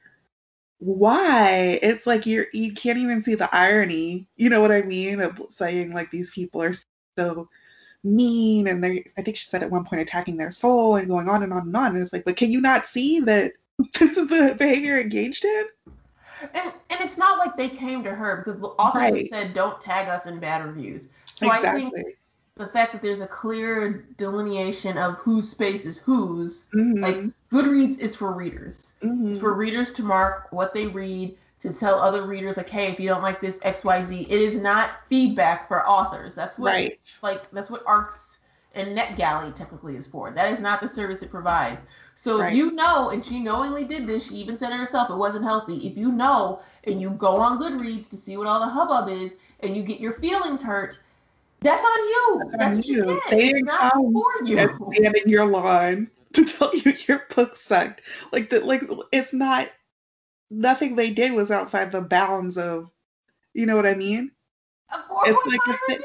why? It's like you're, you can't even see the irony. You know what I mean? Of saying like these people are so mean and they I think she said at one point attacking their soul and going on and on and on. And it's like, but can you not see that this is the behavior engaged in? And and it's not like they came to her because the author right. said don't tag us in bad reviews. So exactly. I think the fact that there's a clear delineation of whose space is whose, mm-hmm. like Goodreads is for readers. Mm-hmm. It's for readers to mark what they read to tell other readers like hey if you don't like this xyz it is not feedback for authors that's what right. like that's what arcs and netgalley technically is for that is not the service it provides so right. you know and she knowingly did this she even said it herself it wasn't healthy if you know and you go on goodreads to see what all the hubbub is and you get your feelings hurt that's on you that's, that's on what you, you did. They it's not for you stand in your line to tell you your book sucked. Like that, like it's not nothing they did was outside the bounds of, you know what I mean? It's like a th-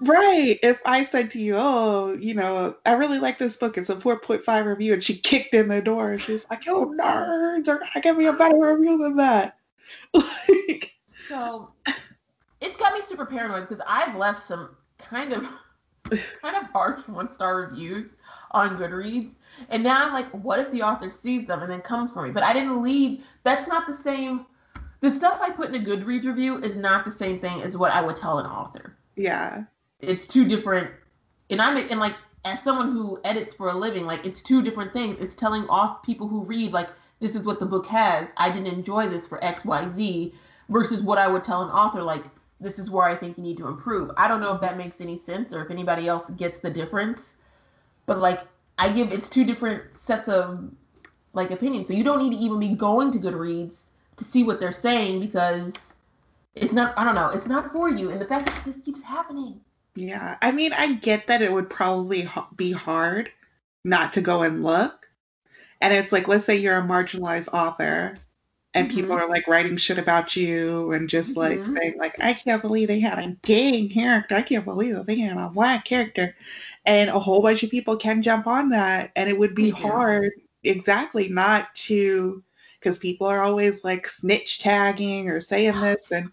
right. If I said to you, "Oh, you know, I really like this book. It's a four point five review," and she kicked in the door, and she's like, "You nerds are gonna give me a better review than that." like, so it's got me super paranoid because I've left some kind of kind of harsh one star reviews on Goodreads. And now I'm like, what if the author sees them and then comes for me? But I didn't leave. That's not the same. The stuff I put in a Goodreads review is not the same thing as what I would tell an author. Yeah. It's two different. And I'm and like as someone who edits for a living, like it's two different things. It's telling off people who read like this is what the book has. I didn't enjoy this for X, Y, Z, versus what I would tell an author like this is where I think you need to improve. I don't know if that makes any sense or if anybody else gets the difference. But like I give it's two different sets of like opinions. So you don't need to even be going to Goodreads to see what they're saying because it's not I don't know, it's not for you and the fact that this keeps happening. Yeah. I mean, I get that it would probably be hard not to go and look. And it's like let's say you're a marginalized author and mm-hmm. people are like writing shit about you and just like mm-hmm. saying like i can't believe they had a gay character i can't believe they had a black character and a whole bunch of people can jump on that and it would be hard exactly not to because people are always like snitch tagging or saying this and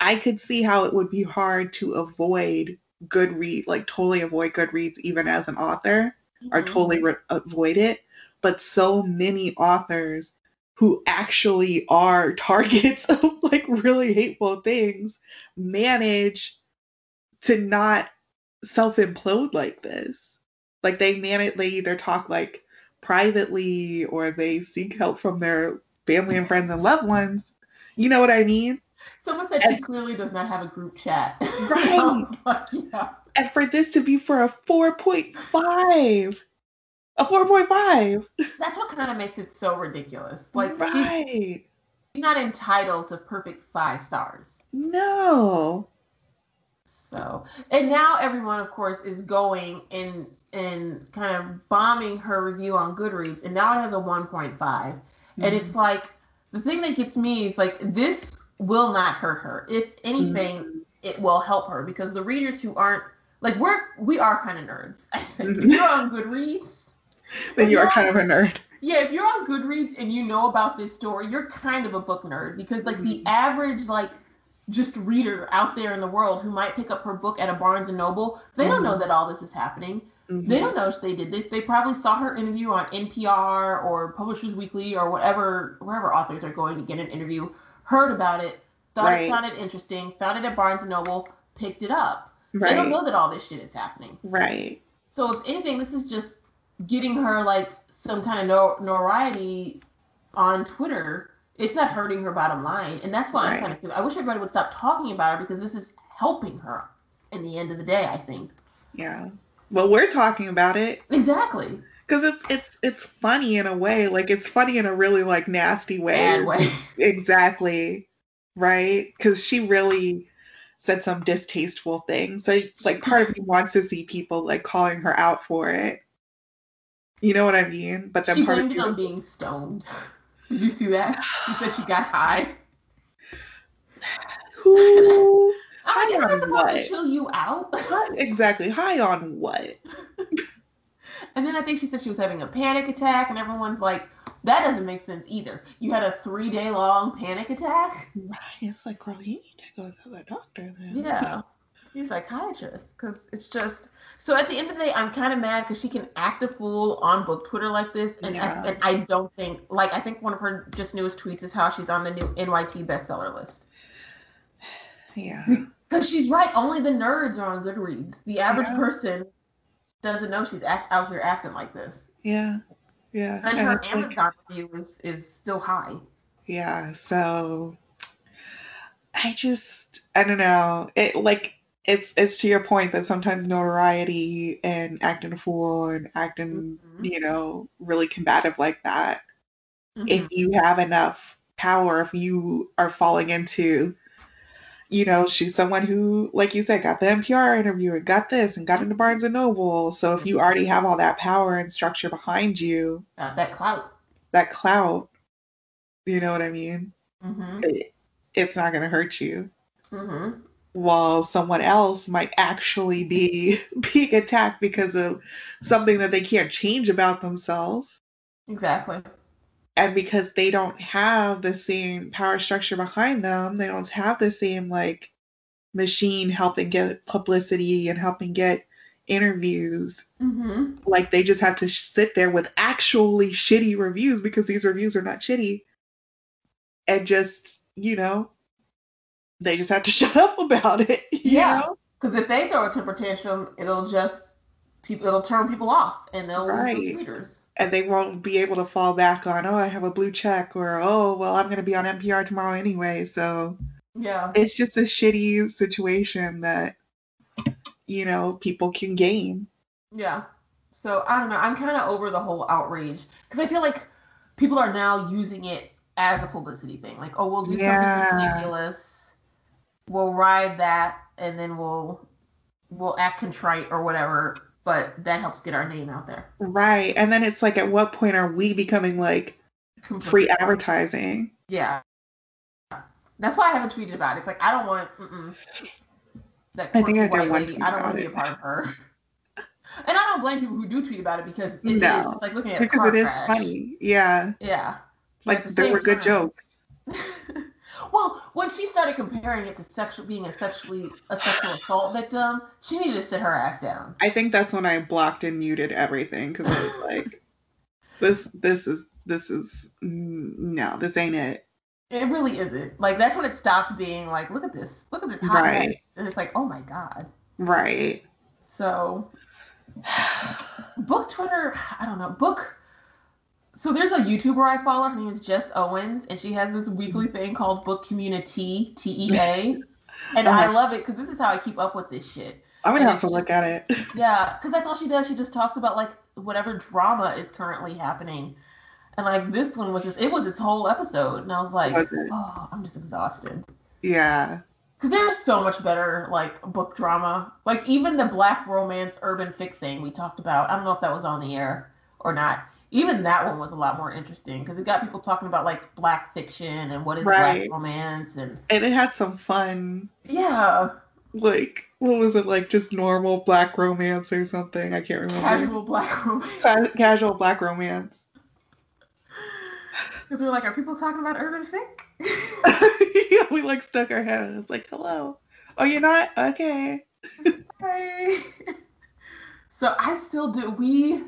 i could see how it would be hard to avoid good read like totally avoid Goodreads even as an author mm-hmm. or totally re- avoid it but so many authors who actually are targets of like really hateful things manage to not self implode like this. Like they manage, they either talk like privately or they seek help from their family and friends and loved ones. You know what I mean? Someone said and, she clearly does not have a group chat. Right. Oh, like, yeah. And for this to be for a 4.5 a 4.5. That's what kind of makes it so ridiculous. Like, right. she's, she's not entitled to perfect five stars. No. So, and now everyone, of course, is going and and kind of bombing her review on Goodreads, and now it has a 1.5. Mm-hmm. And it's like the thing that gets me is like this will not hurt her. If anything, mm-hmm. it will help her because the readers who aren't like we're we are kind of nerds. I think mm-hmm. you're on Goodreads then you are kind of a nerd. Yeah, if you're on Goodreads and you know about this story, you're kind of a book nerd because like the mm-hmm. average like just reader out there in the world who might pick up her book at a Barnes and Noble, they mm-hmm. don't know mm-hmm. that all this is happening. Mm-hmm. They don't know if they did this. They probably saw her interview on NPR or Publishers Weekly or whatever wherever authors are going to get an interview, heard about it, thought right. it sounded interesting, found it at Barnes and Noble, picked it up. Right. They don't know that all this shit is happening. Right. So if anything, this is just getting her like some kind of notoriety on Twitter, it's not hurting her bottom line. And that's why right. I'm kind of I wish everybody would stop talking about her because this is helping her in the end of the day, I think. Yeah. Well, we're talking about it. Exactly. Because it's it's it's funny in a way. Like it's funny in a really like nasty way. Bad way. exactly. Right? Because she really said some distasteful things. So like part of me wants to see people like calling her out for it. You know what I mean? But then she part blamed it on being stoned. Did you see that? She said she got high. Who? I that's supposed to chill you out. exactly. High on what? and then I think she said she was having a panic attack, and everyone's like, that doesn't make sense either. You had a three day long panic attack? Right. It's like, girl, you need to go to the doctor then. Yeah. Psychiatrist because it's just so at the end of the day i'm kind of mad because she can act a fool on book twitter like this and, yeah. I, and i don't think like i think one of her just newest tweets is how she's on the new nyt bestseller list. Yeah. Because she's right only the nerds are on goodreads. The average yeah. person doesn't know she's act, out here acting like this. Yeah yeah and, and her amazon like, review is is still high. Yeah so i just i don't know it like it's it's to your point that sometimes notoriety and acting a fool and acting mm-hmm. you know really combative like that mm-hmm. if you have enough power if you are falling into you know, she's someone who, like you said, got the NPR interview and got this and got into Barnes and Noble. So if you already have all that power and structure behind you, uh, that clout, that clout, you know what I mean? Mm-hmm. It, it's not going to hurt you. Mm-hmm. While someone else might actually be being attacked because of something that they can't change about themselves. Exactly and because they don't have the same power structure behind them they don't have the same like machine helping get publicity and helping get interviews mm-hmm. like they just have to sit there with actually shitty reviews because these reviews are not shitty and just you know they just have to shut up about it yeah because if they throw a temper tantrum it'll just people it'll turn people off and they'll right. lose readers and they won't be able to fall back on, oh, I have a blue check, or oh, well, I'm going to be on NPR tomorrow anyway. So, yeah, it's just a shitty situation that, you know, people can game. Yeah. So, I don't know. I'm kind of over the whole outrage because I feel like people are now using it as a publicity thing. Like, oh, we'll do yeah. something ridiculous, we'll ride that, and then we'll we'll act contrite or whatever but that helps get our name out there. Right. And then it's like, at what point are we becoming like free advertising? Yeah. That's why I haven't tweeted about it. It's like, I don't want that I think I white lady. I don't want to be a part of her. And I don't blame people who do tweet about it because it no. is, like looking at because it is crash. funny. Yeah. Yeah. Like the there were good jokes. Well, when she started comparing it to sexual being a sexually a sexual assault victim, she needed to sit her ass down. I think that's when I blocked and muted everything because I was like, "This, this is, this is no, this ain't it." It really isn't. Like that's when it stopped being like, "Look at this, look at this hot right. mess," and it's like, "Oh my god." Right. So, book Twitter. I don't know. Book so there's a YouTuber I follow. Her name is Jess Owens, and she has this weekly mm-hmm. thing called Book Community T E A, and oh I love it because this is how I keep up with this shit. I'm gonna and have to just, look at it. Yeah, because that's all she does. She just talks about like whatever drama is currently happening, and like this one was just it was its whole episode, and I was like, was oh, I'm just exhausted. Yeah. Because there's so much better like book drama, like even the black romance urban fic thing we talked about. I don't know if that was on the air or not even that one was a lot more interesting because it got people talking about like black fiction and what is right. black romance and and it had some fun. Yeah. Like what was it like just normal black romance or something? I can't remember. Casual black romance. Ca- casual black romance. Because we are like are people talking about urban fic yeah we like stuck our head and it's like hello. Oh you're not? Okay. Hey. so i still do we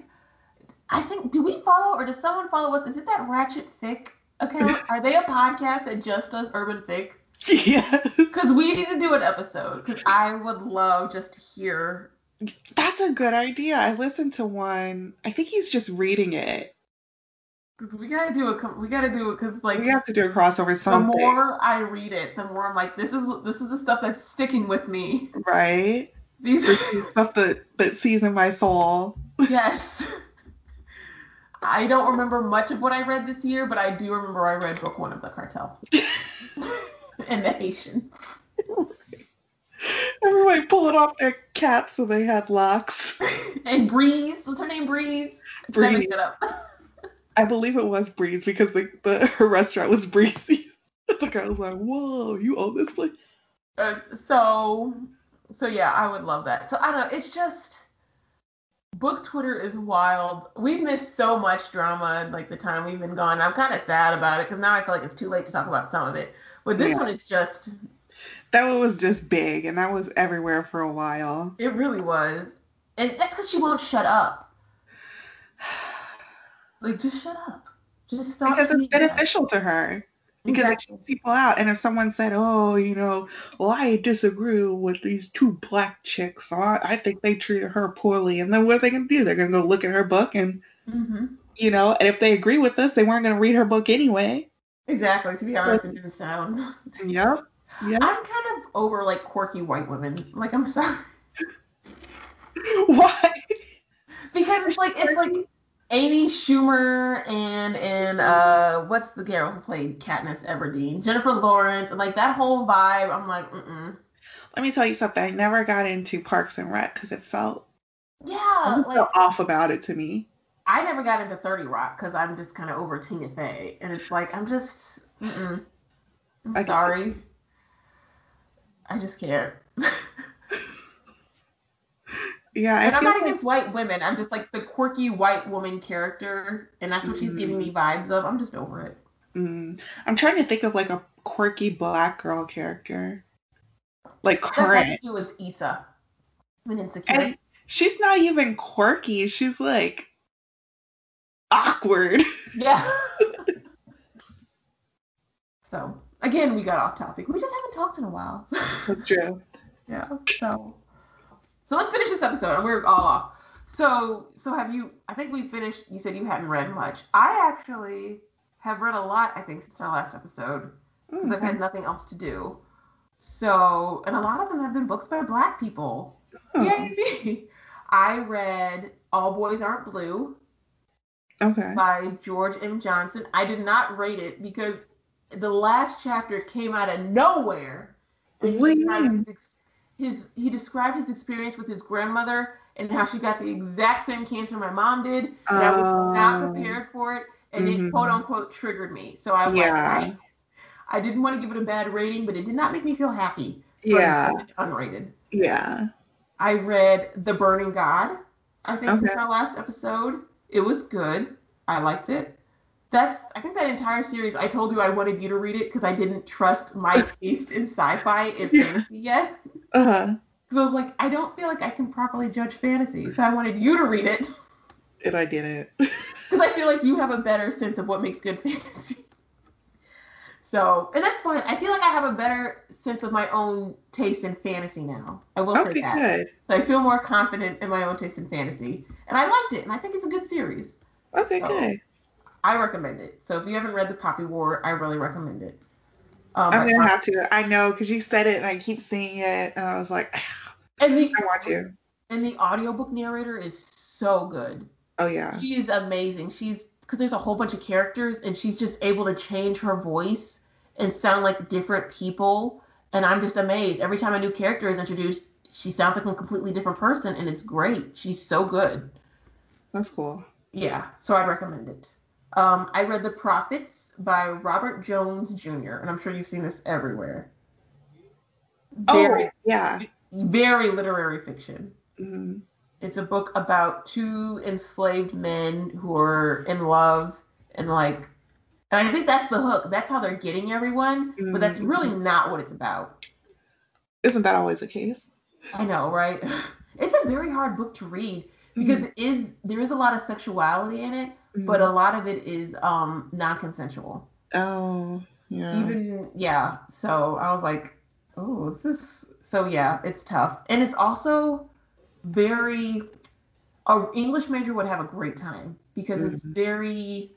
I think do we follow or does someone follow us? Is it that Ratchet Fic account? Are they a podcast that just does urban fic? Yes. Because we need to do an episode. Because I would love just to hear. That's a good idea. I listened to one. I think he's just reading it. Cause we gotta do it. We gotta do it because like we have to do a crossover. Something. The more I read it, the more I'm like, this is this is the stuff that's sticking with me. Right. These are stuff that that seasons my soul. Yes. I don't remember much of what I read this year, but I do remember I read book one of the cartel and the Haitian. Everybody pulling off their caps so they had locks. and Breeze, what's her name? Breeze. Breeze. I believe it was Breeze because the, the her restaurant was Breezy. the guy was like, "Whoa, you own this place." Uh, so, so yeah, I would love that. So I don't know. It's just book Twitter is wild. We've missed so much drama like the time we've been gone. I'm kind of sad about it because now I feel like it's too late to talk about some of it. But this yeah. one is just that one was just big, and that was everywhere for a while. It really was, and that's because she won't shut up. like, just shut up. Just stop. Because it's beneficial that. to her because exactly. it people out. And if someone said, "Oh, you know, well, I disagree with these two black chicks. So I, I think they treated her poorly," and then what are they going to do? They're going to go look at her book and, mm-hmm. you know, and if they agree with us, they weren't going to read her book anyway. Exactly. To be honest, so, it didn't sound. Yep. Yeah. I'm kind of over like quirky white women. Like, I'm sorry. Why? because it's like it's like Amy Schumer and and uh what's the girl who played Katniss Everdeen? Jennifer Lawrence and like that whole vibe. I'm like, mm Let me tell you something. I never got into Parks and Rec because it felt yeah, like, felt off about it to me. I never got into Thirty Rock because I'm just kind of over Tina Fey, and it's like I'm just, mm I'm I sorry, I just can't. Yeah, and I'm not like... against white women. I'm just like the quirky white woman character, and that's what mm-hmm. she's giving me mm-hmm. vibes of. I'm just over it. Mm. I'm trying to think of like a quirky black girl character, like current. It was Issa, and insecure. And she's not even quirky. She's like awkward. Yeah. so again, we got off topic. We just haven't talked in a while. That's true. yeah. So so let's finish this episode. and We're all off. So, so have you? I think we finished. You said you hadn't read much. I actually have read a lot. I think since our last episode because mm-hmm. I've had nothing else to do. So, and a lot of them have been books by Black people. Oh. Yay! I read All Boys Aren't Blue. Okay. By George M. Johnson. I did not rate it because the last chapter came out of nowhere. What do you mean? His he described his experience with his grandmother and how she got the exact same cancer my mom did. And I was not oh. prepared for it, and mm-hmm. it quote unquote triggered me. So I was yeah. like, I didn't want to give it a bad rating, but it did not make me feel happy. Yeah, unrated. Yeah. I read The Burning God. I think okay. since our last episode, it was good. I liked it. That's I think that entire series. I told you I wanted you to read it because I didn't trust my taste in sci-fi and fantasy yet. Uh-huh. Because I was like, I don't feel like I can properly judge fantasy, so I wanted you to read it. And I didn't. Because I feel like you have a better sense of what makes good fantasy. So, and that's fine. I feel like I have a better sense of my own taste in fantasy now. I will okay, say that. Good. So I feel more confident in my own taste in fantasy, and I liked it, and I think it's a good series. Okay, so, good. I recommend it. So if you haven't read The Poppy War, I really recommend it. Um, I'm gonna have to. I know because you said it and I keep seeing it, and I was like, and the, I want to. And the audiobook narrator is so good. Oh yeah, she is amazing. She's because there's a whole bunch of characters, and she's just able to change her voice and sound like different people. And I'm just amazed every time a new character is introduced. She sounds like a completely different person, and it's great. She's so good. That's cool. Yeah, so I'd recommend it. Um, I read The Prophets by Robert Jones Jr., and I'm sure you've seen this everywhere. Very, oh, yeah. Very literary fiction. Mm-hmm. It's a book about two enslaved men who are in love and like, and I think that's the hook. That's how they're getting everyone, mm-hmm. but that's really mm-hmm. not what it's about. Isn't that always the case? I know, right? It's a very hard book to read because mm-hmm. it is there is a lot of sexuality in it, mm-hmm. but a lot of it is um non-consensual. Oh, yeah. Even yeah. So I was like, oh, this is so yeah, it's tough. And it's also very a English major would have a great time because mm-hmm. it's very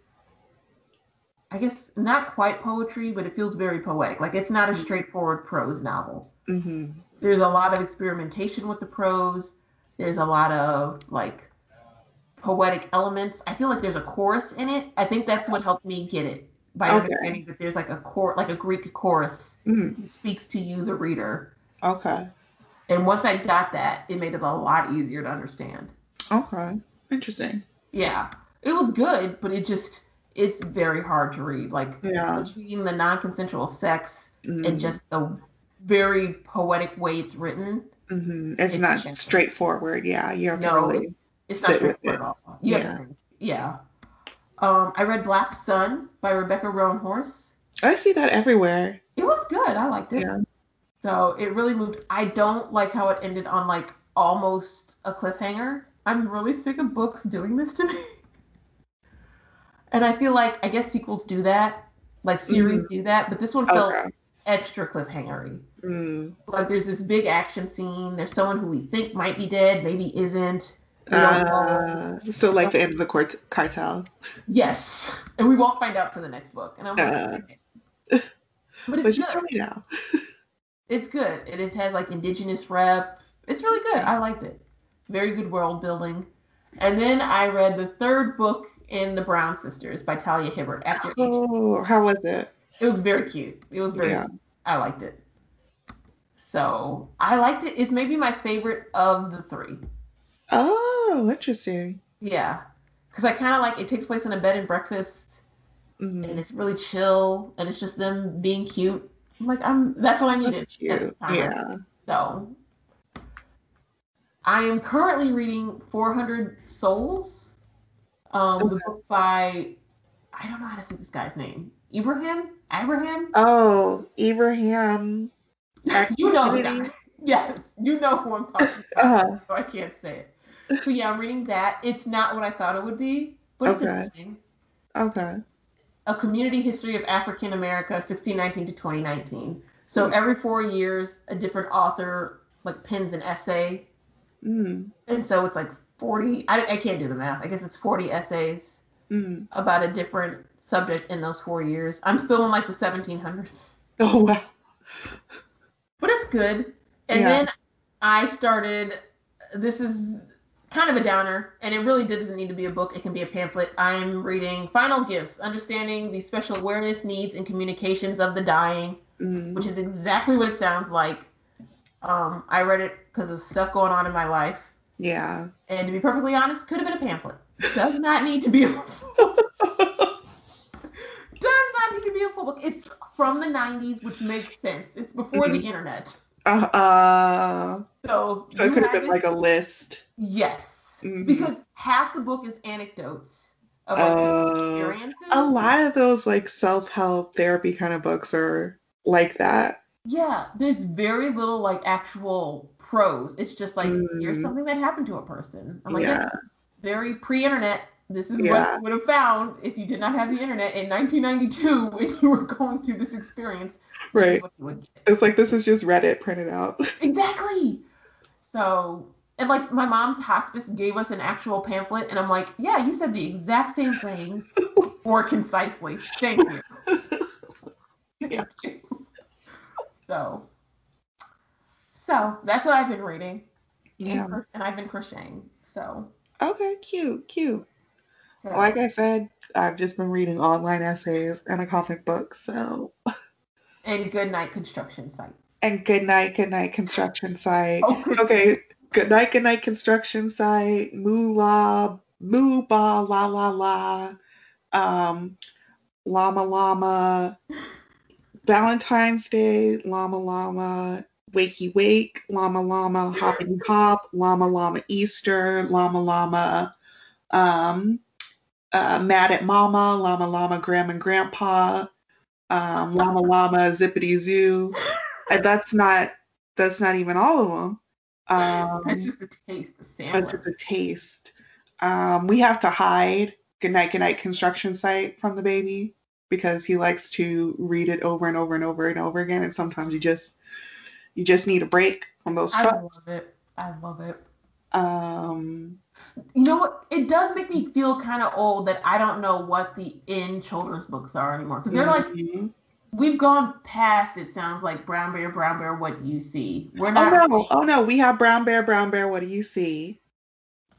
I guess not quite poetry, but it feels very poetic. Like it's not a mm-hmm. straightforward prose novel. Mm-hmm. There's a lot of experimentation with the prose. There's a lot of like poetic elements. I feel like there's a chorus in it. I think that's what helped me get it by okay. understanding that there's like a core, like a Greek chorus mm. speaks to you, the reader. Okay. And once I got that, it made it a lot easier to understand. Okay. Interesting. Yeah. It was good, but it just it's very hard to read. Like yeah. between the non-consensual sex mm. and just the very poetic way it's written. Mm-hmm. It's, it's, not straightforward. Yeah, you have to really it's not straightforward at all. Yeah. Yeah. Um, I read Black Sun by Rebecca Roanhorse. I see that everywhere. It was good. I liked it. Yeah. So it really moved. I don't like how it ended on like almost a cliffhanger. I'm really sick of books doing this to me. and I feel like I guess sequels do that, like series mm. do that, but this one felt okay. extra cliffhangery. Mm. Like there's this big action scene. There's someone who we think might be dead, maybe isn't. Uh, so like the end of the court- cartel. Yes, and we won't find out to the next book. And I'm like, uh, but it's me now. it's good. It, it has like indigenous rep. It's really good. I liked it. Very good world building. And then I read the third book in the Brown Sisters by Talia Hibbert. After oh, how was it? It was very cute. It was very. Yeah. I liked it. So I liked it. It's maybe my favorite of the three. Oh, interesting. Yeah, because I kind of like it takes place in a bed and breakfast, mm-hmm. and it's really chill, and it's just them being cute. I'm like, I'm. That's what I needed. That's cute. Yeah. So I am currently reading 400 Souls, um, okay. the book by I don't know how to say this guy's name. Ibrahim. Abraham. Oh, Ibrahim. you know the guy. Yes, you know who I'm talking about. Uh-huh. So I can't say it. So yeah, I'm reading that. It's not what I thought it would be, but it's okay. interesting. Okay. A community history of African America, 1619 to 2019. So mm. every four years, a different author like pins an essay Mm. And so it's like 40, I, I can't do the math. I guess it's 40 essays mm. about a different subject in those four years. I'm still in like the 1700s. Oh, wow. But it's good. And yeah. then I started, this is kind of a downer, and it really doesn't need to be a book. It can be a pamphlet. I'm reading Final Gifts Understanding the Special Awareness, Needs, and Communications of the Dying, mm. which is exactly what it sounds like. Um, I read it because of stuff going on in my life. Yeah. And to be perfectly honest, could have been a pamphlet. Does not need to be a does not need to be a full book. It's from the 90s, which makes sense. It's before mm-hmm. the internet. Uh, uh so, so it could have been like a list. Yes. Mm-hmm. Because half the book is anecdotes of like, uh, experiences. A lot of those like self-help therapy kind of books are like that. Yeah, there's very little like actual prose. It's just like mm. here's something that happened to a person. I'm like, yeah. very pre-internet. This is yeah. what you would have found if you did not have the internet in 1992 when you were going through this experience. Right. It's like this is just Reddit printed out. exactly. So and like my mom's hospice gave us an actual pamphlet, and I'm like, yeah, you said the exact same thing more concisely. Thank you. Thank you. So, so that's what I've been reading. Yeah. And I've been crocheting. So. Okay, cute, cute. Like I said, I've just been reading online essays and a comic book. So. And Good Night Construction Site. And Good Night, Good Night Construction Site. Oh, okay. Good Night, Good Night Construction Site. Moolah, Moo Ba La La La. Um, Llama Llama. Valentine's Day, Llama Llama, Wakey Wake, Llama Llama, Hoppity Hop, Llama Llama Easter, Llama Llama, um, uh, Mad at Mama, Llama Llama Grandma and Grandpa, um, Llama Llama Zippity Zoo. That's not that's not even all of them. Um, that's just a taste. That's just a taste. Um, we have to hide. Good night, good night construction site from the baby because he likes to read it over and over and over and over again. And sometimes you just you just need a break from those trucks. I love it. I love it. Um, you know what? It does make me feel kind of old that I don't know what the in children's books are anymore because they're mm-hmm. like we've gone past. It sounds like Brown Bear, Brown Bear. What do you see? We're not. Oh no! Oh no! We have Brown Bear, Brown Bear. What do you see?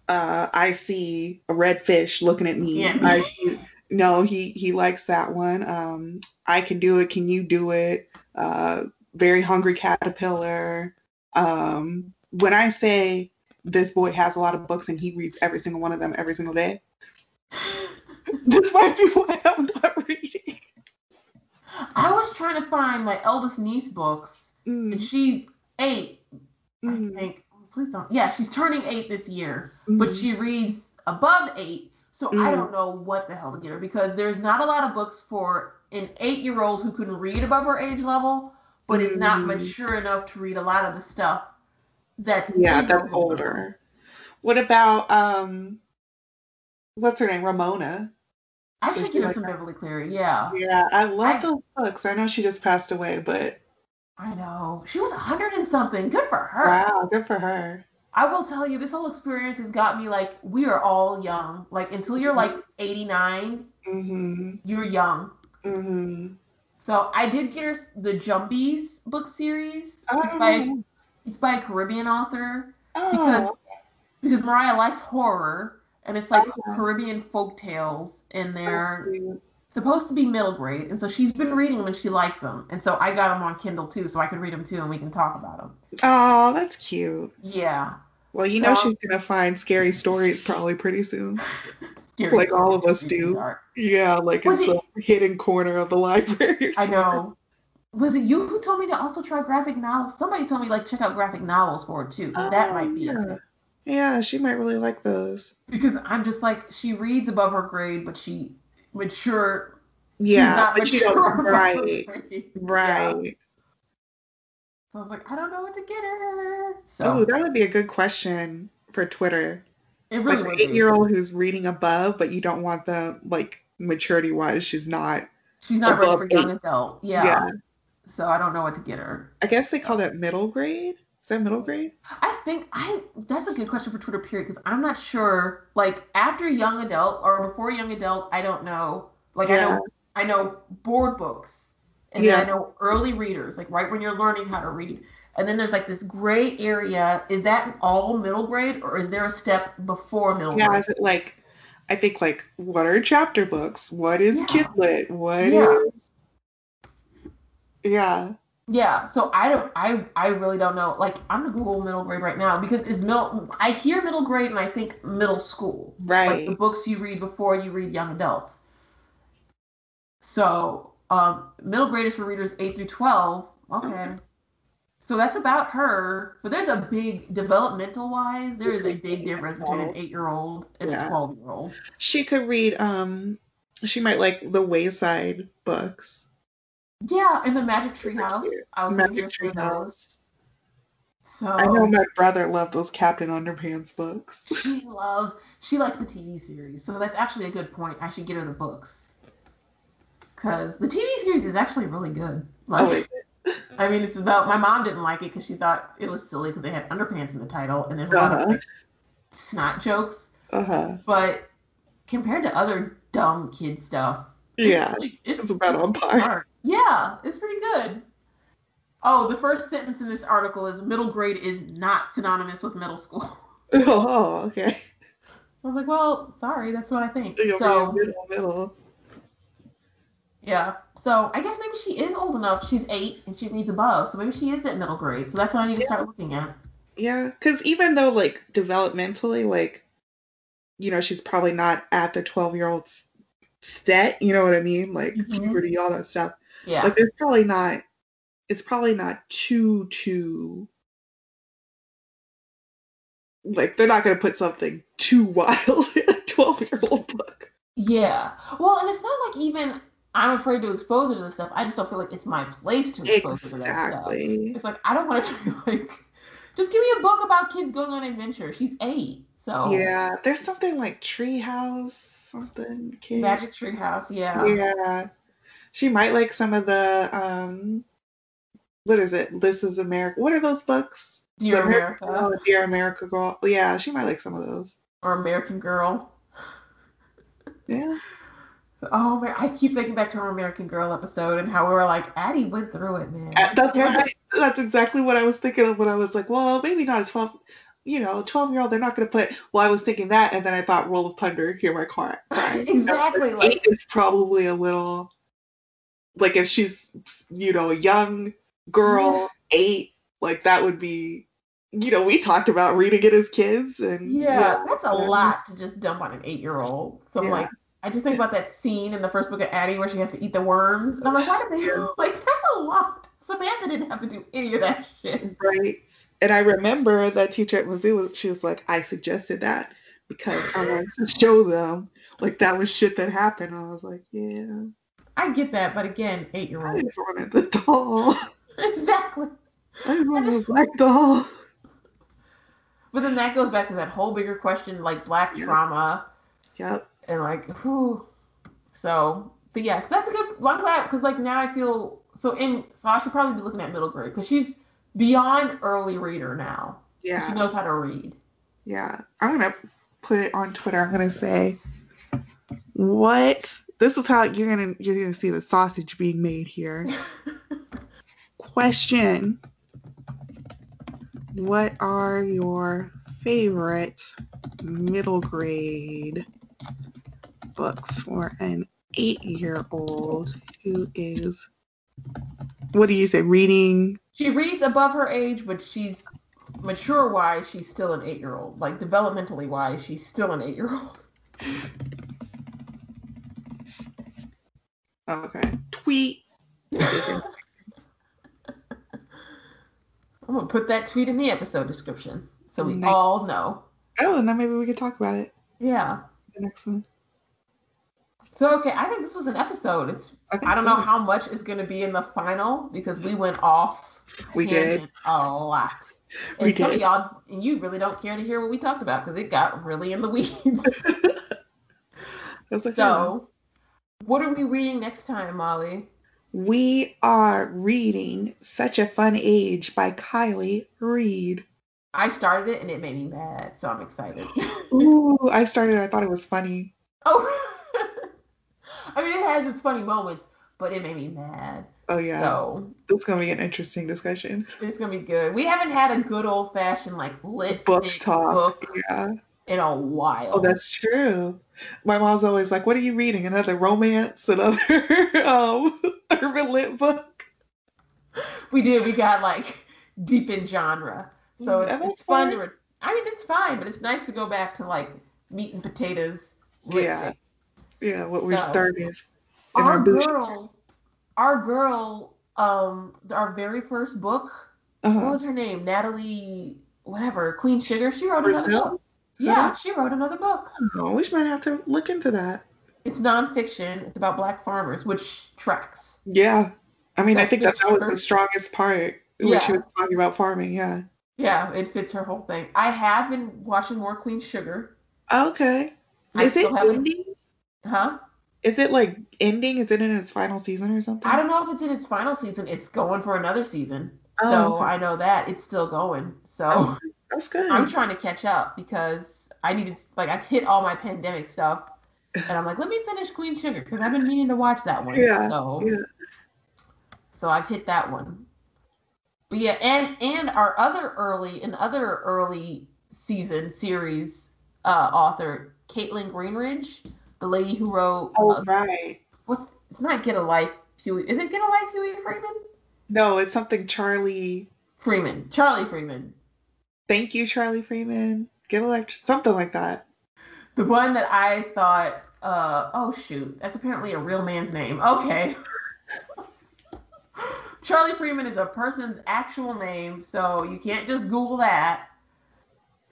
Uh, I see a red fish looking at me. Yeah. I see, no, he he likes that one. Um, I can do it. Can you do it? Uh, very hungry caterpillar. Um, when I say this boy has a lot of books and he reads every single one of them every single day, this might be why I'm not reading. I was trying to find my eldest niece books, mm. and she's eight. Mm. I think. Please don't. Yeah, she's turning eight this year, mm. but she reads above eight so. I don't know what the hell to get her because there's not a lot of books for an eight year old who can read above her age level, but is not mature enough to read a lot of the stuff that's yeah, that's older. What about um what's her name? Ramona. I should get her some Beverly Cleary, yeah. Yeah, I love I, those books. I know she just passed away, but I know. She was a hundred and something. Good for her. Wow, good for her. I will tell you, this whole experience has got me like, we are all young. Like, until you're like 89, mm-hmm. you're young. Mm-hmm. So I did get her the Jumbies book series. Oh. It's, by, it's by a Caribbean author. Oh. Because, because Mariah likes horror. And it's like oh, Caribbean folk tales, and they're supposed to be middle grade, and so she's been reading them and she likes them, and so I got them on Kindle too, so I could read them too, and we can talk about them. Oh, that's cute. Yeah. Well, you know she's gonna find scary stories probably pretty soon. like all of us do. Yeah, like was in it, some hidden corner of the library. I know. Was it you who told me to also try graphic novels? Somebody told me like check out graphic novels for it too. Oh, that might be yeah. it. Ah. Yeah, she might really like those. Because I'm just like she reads above her grade, but she mature. Yeah, but mature right, right. Yeah. So I was like, I don't know what to get her. So oh, that would be a good question for Twitter. It really like eight year old who's reading above, but you don't want the like maturity wise. She's not. She's not ready for eight. young adult. Yeah. yeah. So I don't know what to get her. I guess they call that middle grade. Is that middle grade? I think I that's a good question for Twitter period because I'm not sure. Like after young adult or before young adult, I don't know. Like yeah. I know I know board books and yeah. then I know early readers, like right when you're learning how to read. And then there's like this gray area. Is that all middle grade or is there a step before middle yeah, grade? Yeah, is it like I think like what are chapter books? What is yeah. kidlit? What yeah. is Yeah. Yeah, so I don't, I, I really don't know. Like, I'm gonna Google middle grade right now because is middle. I hear middle grade and I think middle school, right? Like the books you read before you read young adults. So, um, middle grade is for readers eight through twelve. Okay, so that's about her. But there's a big developmental wise. There is a big difference between an eight year old and yeah. a twelve year old. She could read. Um, she might like the Wayside books. Yeah, in the Magic Tree House. I was Magic Tree House. So I know my brother loved those Captain Underpants books. She loves. She likes the TV series, so that's actually a good point. I should get her the books because the TV series is actually really good. Like, oh, I mean, it's about my mom didn't like it because she thought it was silly because they had underpants in the title, and there's a uh-huh. lot of uh-huh. like, snot jokes. Uh-huh. But compared to other dumb kid stuff, yeah, it's, it's, it's about on par. Yeah, it's pretty good. Oh, the first sentence in this article is middle grade is not synonymous with middle school. Oh, okay. I was like, well, sorry, that's what I think. so middle, middle. Yeah. So I guess maybe she is old enough. She's eight and she reads above, so maybe she is at middle grade. So that's what I need to start looking at. Yeah, because even though like developmentally, like, you know, she's probably not at the twelve year old set. You know what I mean? Like mm-hmm. puberty, all that stuff. Yeah. Like there's probably not it's probably not too too like they're not gonna put something too wild in a twelve year old book. Yeah. Well, and it's not like even I'm afraid to expose her to this stuff. I just don't feel like it's my place to expose exactly. her to that stuff. It's like I don't want to be like just give me a book about kids going on adventure. She's eight. So Yeah, there's something like Treehouse, something kid. Magic Treehouse, yeah. Yeah she might like some of the um what is it? This is America. What are those books? Dear America. America. Oh, Dear America Girl. Yeah, she might like some of those. Or American Girl. Yeah. So, oh, I keep thinking back to our American Girl episode and how we were like, Addy went through it, man. That's what that's exactly what I was thinking of when I was like, well, maybe not a twelve, you know, twelve year old. They're not going to put. Well, I was thinking that, and then I thought, Roll of Thunder, hear my cry. exactly. like, eight is probably a little like if she's you know a young girl eight like that would be you know we talked about reading it as kids and yeah, yeah. that's a lot to just dump on an eight year old so yeah. like i just think about that scene in the first book of addy where she has to eat the worms and i'm like why did they like that's a lot. Samantha didn't have to do any of that shit. Right. And i remember that teacher at mizzou was she was like i suggested that because i wanted to show them like that was shit that happened. And i was like yeah I get that, but again, eight year old. I just wanted the doll. exactly. I just wanted a black doll. But then that goes back to that whole bigger question, like black yep. trauma. Yep. And like, who? So, but yes, that's a good. I'm glad because like now I feel so in. So I should probably be looking at middle grade because she's beyond early reader now. Yeah. She knows how to read. Yeah, I'm gonna put it on Twitter. I'm gonna say, what this is how you're gonna you're gonna see the sausage being made here. Question: What are your favorite middle grade books for an eight year old who is, what do you say, reading? She reads above her age, but she's mature wise, she's still an eight year old. Like developmentally wise, she's still an eight year old. Okay. Tweet. I'm gonna put that tweet in the episode description so we nice. all know. Oh, and then maybe we could talk about it. Yeah. The next one. So okay, I think this was an episode. It's I, I don't so. know how much is going to be in the final because we went off. We did a lot. And we did. y'all, and you really don't care to hear what we talked about because it got really in the weeds. so, what are we reading next time, Molly? We are reading Such a Fun Age by Kiley Reid. I started it and it made me mad, so I'm excited. Ooh, I started. I thought it was funny. Oh, I mean, it has its funny moments, but it made me mad. Oh yeah. So it's gonna be an interesting discussion. It's gonna be good. We haven't had a good old fashioned like lit book talk. Book yeah. In a while. Oh, that's true. My mom's always like, "What are you reading? Another romance? Another um, urban lit book?" We did. We got like deep in genre, so it's, it's fun to. Re- I mean, it's fine, but it's nice to go back to like meat and potatoes. Yeah. Yeah, what we so, started. Our, our girl, our girl, um, our very first book. Uh-huh. What was her name? Natalie, whatever, Queen Sugar. She wrote Baszile? another book. Yeah, she wrote another book. Oh, we might have to look into that. It's nonfiction. It's about black farmers, which tracks. Yeah, I mean, that I think that, that was the strongest part when yeah. she was talking about farming. Yeah. Yeah, it fits her whole thing. I have been watching more Queen Sugar. Okay. Is it ending? Huh? Is it like ending? Is it in its final season or something? I don't know if it's in its final season. It's going for another season. Oh, so okay. I know that it's still going. So that's good. I'm trying to catch up because I needed like I hit all my pandemic stuff, and I'm like, let me finish Queen Sugar because I've been meaning to watch that one. Yeah. So yeah. so I've hit that one. But yeah, and and our other early and other early season series uh, author, Caitlin Greenridge, the lady who wrote. Oh uh, right. What's it's not Get a Life, Huey. Is it Get a Life, Huey Freeman? No, it's something Charlie Freeman. Charlie Freeman. Thank you, Charlie Freeman. Get a life, something like that. The one that I thought, uh, oh shoot, that's apparently a real man's name. Okay. Charlie Freeman is a person's actual name, so you can't just Google that.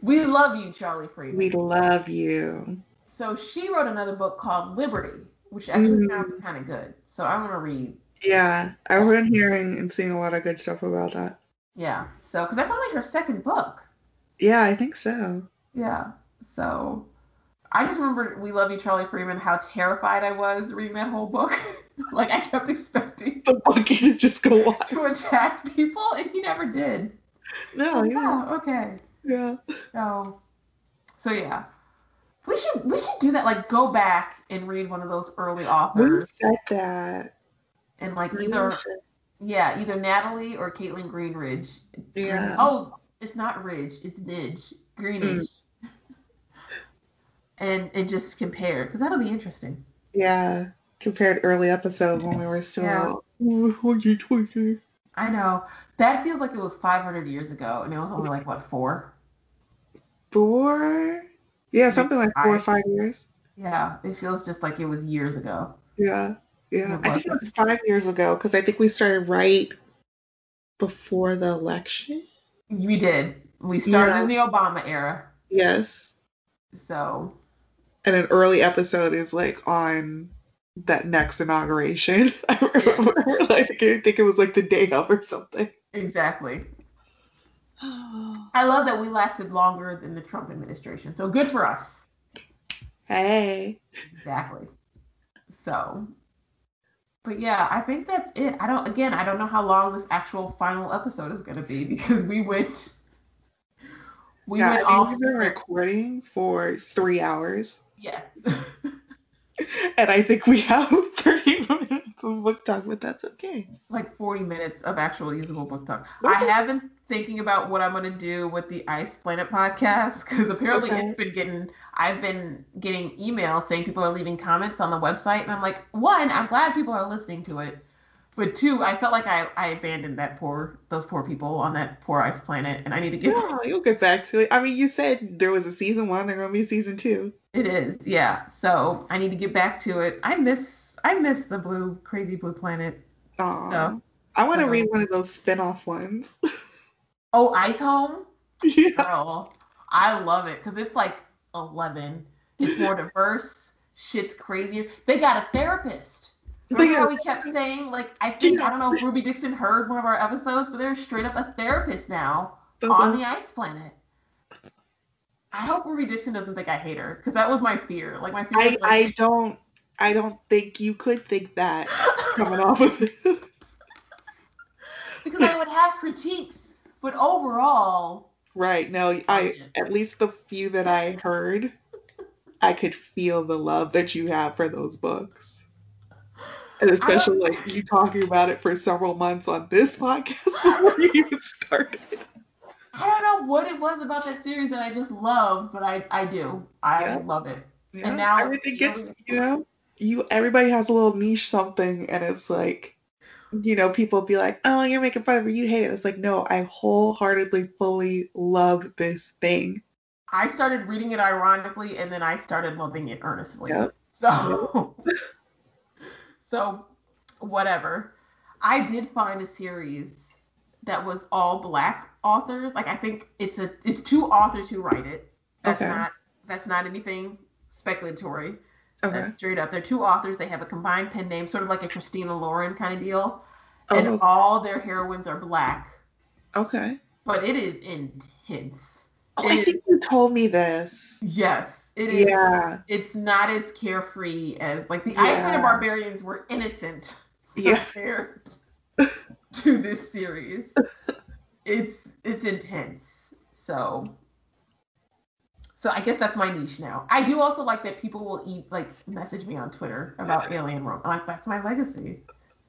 We love you, Charlie Freeman. We love you. So she wrote another book called Liberty, which actually mm. sounds kind of good. So I want to read. Yeah, I've been hearing and seeing a lot of good stuff about that. Yeah. So, because that's only her second book. Yeah, I think so. Yeah. So, I just remember We Love You, Charlie Freeman, how terrified I was reading that whole book. like, I kept expecting the monkey to just go on. to attack people, and he never did. No, yeah. Oh, okay. Yeah. So, so yeah. We should we should do that. Like go back and read one of those early authors. We said that. And like either yeah, either Natalie or Caitlin Greenridge. Yeah. Oh, it's not Ridge, it's Nidge. Greenidge. Mm. and and just compare because that'll be interesting. Yeah, compared early episode when we were still. Yeah. I know that feels like it was 500 years ago, and it was only like what four. Four. Yeah, something like four or five years. Yeah, it feels just like it was years ago. Yeah, yeah. I think it was five years ago because I think we started right before the election. We did. We started yeah. in the Obama era. Yes. So. And an early episode is like on that next inauguration. I remember. Yeah. I think, I think it was like the day of or something. Exactly. I love that we lasted longer than the Trump administration. So good for us. Hey. Exactly. So, but yeah, I think that's it. I don't, again, I don't know how long this actual final episode is going to be because we went, we yeah, went off. We've been recording for three hours. Yeah. and I think we have 30 minutes of book talk, but that's okay. Like 40 minutes of actual usable book talk. I haven't thinking about what I'm gonna do with the Ice Planet podcast because apparently okay. it's been getting I've been getting emails saying people are leaving comments on the website and I'm like, one, I'm glad people are listening to it. But two, I felt like I, I abandoned that poor those poor people on that poor ice planet and I need to get Yeah, you'll get back to it. I mean you said there was a season one, there's gonna be season two. It is, yeah. So I need to get back to it. I miss I miss the blue crazy blue planet. Oh. I want to so. read one of those spin-off ones. Oh, Ice Home? Yeah. Girl, I love it because it's like 11. It's more diverse. Shit's crazier. They got a therapist. Remember how we kept saying, like, I think, I don't know if Ruby Dixon heard one of our episodes, but there's straight up a therapist now uh-huh. on the ice planet. I hope Ruby Dixon doesn't think I hate her because that was my fear. Like, my fear I, like, I don't. I don't think you could think that coming off of it. because I would have critiques but overall, right now, I at least the few that I heard, I could feel the love that you have for those books. And especially like you talking about it for several months on this podcast before you even started. I don't know what it was about that series that I just love, but I I do. I yeah. love it. Yeah. And now everything gets you know you everybody has a little niche something, and it's like you know, people be like, "Oh, you're making fun of me. You hate it." It's like, no, I wholeheartedly, fully love this thing. I started reading it ironically, and then I started loving it earnestly. Yep. So, so whatever. I did find a series that was all black authors. Like I think it's a it's two authors who write it. That's okay. not that's not anything speculatory. Okay. straight up. They're two authors. They have a combined pen name, sort of like a Christina Lauren kind of deal. Oh. And all their heroines are black. Okay. But it is intense. Oh, it I think you told me this. Yes. It is. Yeah. It's not as carefree as like the yeah. Ice Planet Barbarians were innocent yeah. compared to this series. it's it's intense. So so I guess that's my niche now. I do also like that people will eat like message me on Twitter about Alien Rome. Like that's my legacy.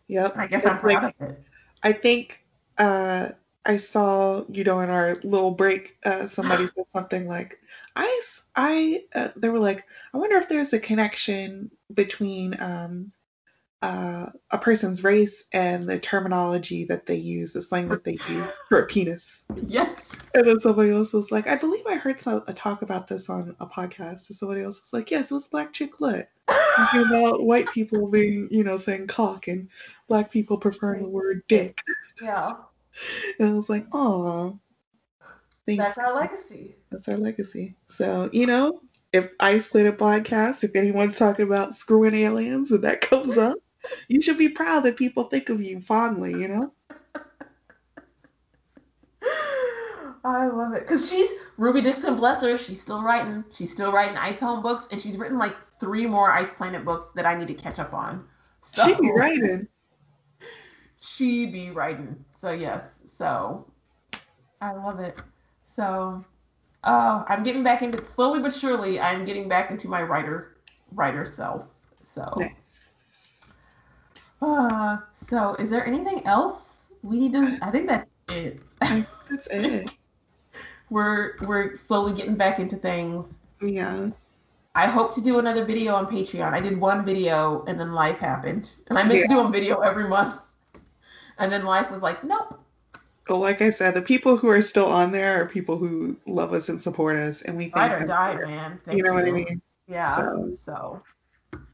Yep. I guess it's I'm proud like, of it. I think uh I saw, you know, in our little break, uh, somebody said something like, "I, I." Uh, they were like, "I wonder if there's a connection between um, uh, a person's race and the terminology that they use, the slang that they use for a penis. Yes. And then somebody else was like, I believe I heard some, a talk about this on a podcast. And somebody else was like, yes, it was Black Chick Lit. Talking about white people being, you know, saying cock and black people preferring the word dick. Yeah. and I was like, oh. That's our legacy. That's our legacy. So, you know, if Ice Planet podcast, if anyone's talking about screwing aliens and that comes up, you should be proud that people think of you fondly, you know? I love it. Because she's Ruby Dixon, bless her, she's still writing. She's still writing Ice Home books, and she's written like three more Ice Planet books that I need to catch up on. So, she'd be writing. She'd be writing. So yes. So I love it. So uh, I'm getting back into slowly but surely. I'm getting back into my writer writer self. So nice. Uh, so is there anything else we need to? I think that's it. that's it. we're we're slowly getting back into things. Yeah. I hope to do another video on Patreon. I did one video and then life happened, and I meant yeah. to do a video every month, and then life was like, nope. Well, like I said, the people who are still on there are people who love us and support us, and we think ride or die, man. Thank you know you. what I mean? Yeah. So. so,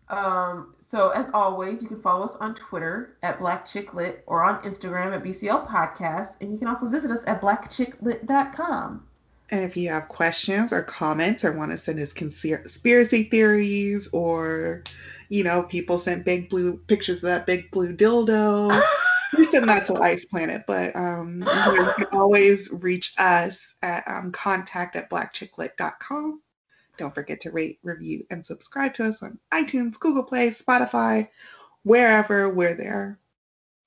um, so as always, you can follow us on Twitter at Black Chick Lit or on Instagram at BCL Podcast, and you can also visit us at blackchicklit.com. And if you have questions or comments or want to send us conspiracy theories or, you know, people sent big blue pictures of that big blue dildo, we send that to Ice Planet. But um, you, can always reach us at um, contact at blackchicklit.com. Don't forget to rate, review, and subscribe to us on iTunes, Google Play, Spotify, wherever we're there.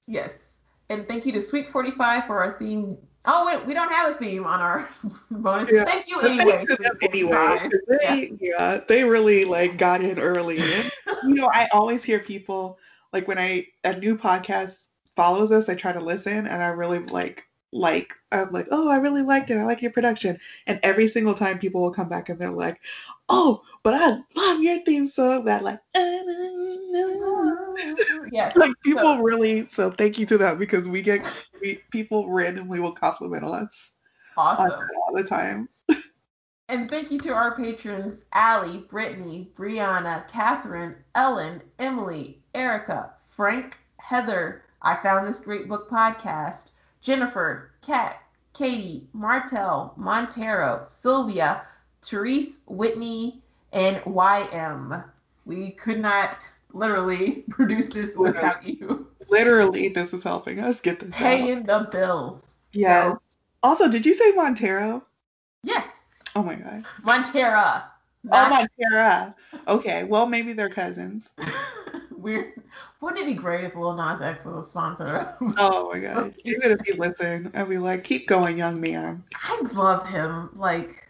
Yes. And thank you to Sweet 45 for our theme. Oh, wait, we don't have a theme on our bonus. Yeah. Thank you anyway. To them anyway. They, yeah. yeah, they really like got in early. You know, I always hear people like when I a new podcast follows us, I try to listen and I really like like I'm like, oh, I really liked it. I like your production. And every single time people will come back and they're like, oh, but I love your theme song. That like, uh-huh. yeah, like people so, really. So thank you to that because we get we, people randomly will compliment us. Awesome. all the time. And thank you to our patrons Allie, Brittany, Brianna, Catherine, Ellen, Emily, Erica, Frank, Heather. I found this great book podcast. Jennifer, Kat, Katie, Martel, Montero, Sylvia, Therese, Whitney, and YM. We could not literally produce this without you. Literally, this is helping us get this Paying out. the bills. Yes. So, also, did you say Montero? Yes. Oh my god. Montera. Oh Montera. Okay, well maybe they're cousins. Weird. Wouldn't it be great if Lil Nas X was a sponsor? oh my god. Even if he listen I'd be like, keep going, young man. I love him. Like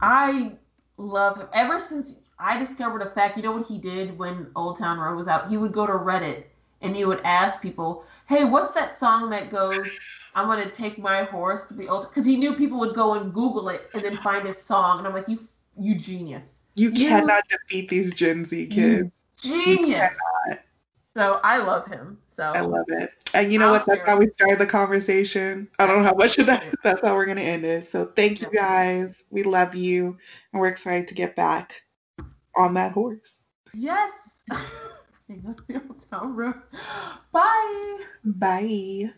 I love him. Ever since I discovered a fact, you know what he did when Old Town Road was out? He would go to Reddit and he would ask people, "Hey, what's that song that goes? I'm gonna take my horse to the old?" Because he knew people would go and Google it and then find his song, and I'm like, "You, you genius! You, you cannot defeat these Gen Z kids. Genius! So I love him. So I love it. And you know what? That's how we started the conversation. I don't know how much of that. That's how we're gonna end it. So thank you guys. We love you, and we're excited to get back on that horse. Yes. Bye. Bye.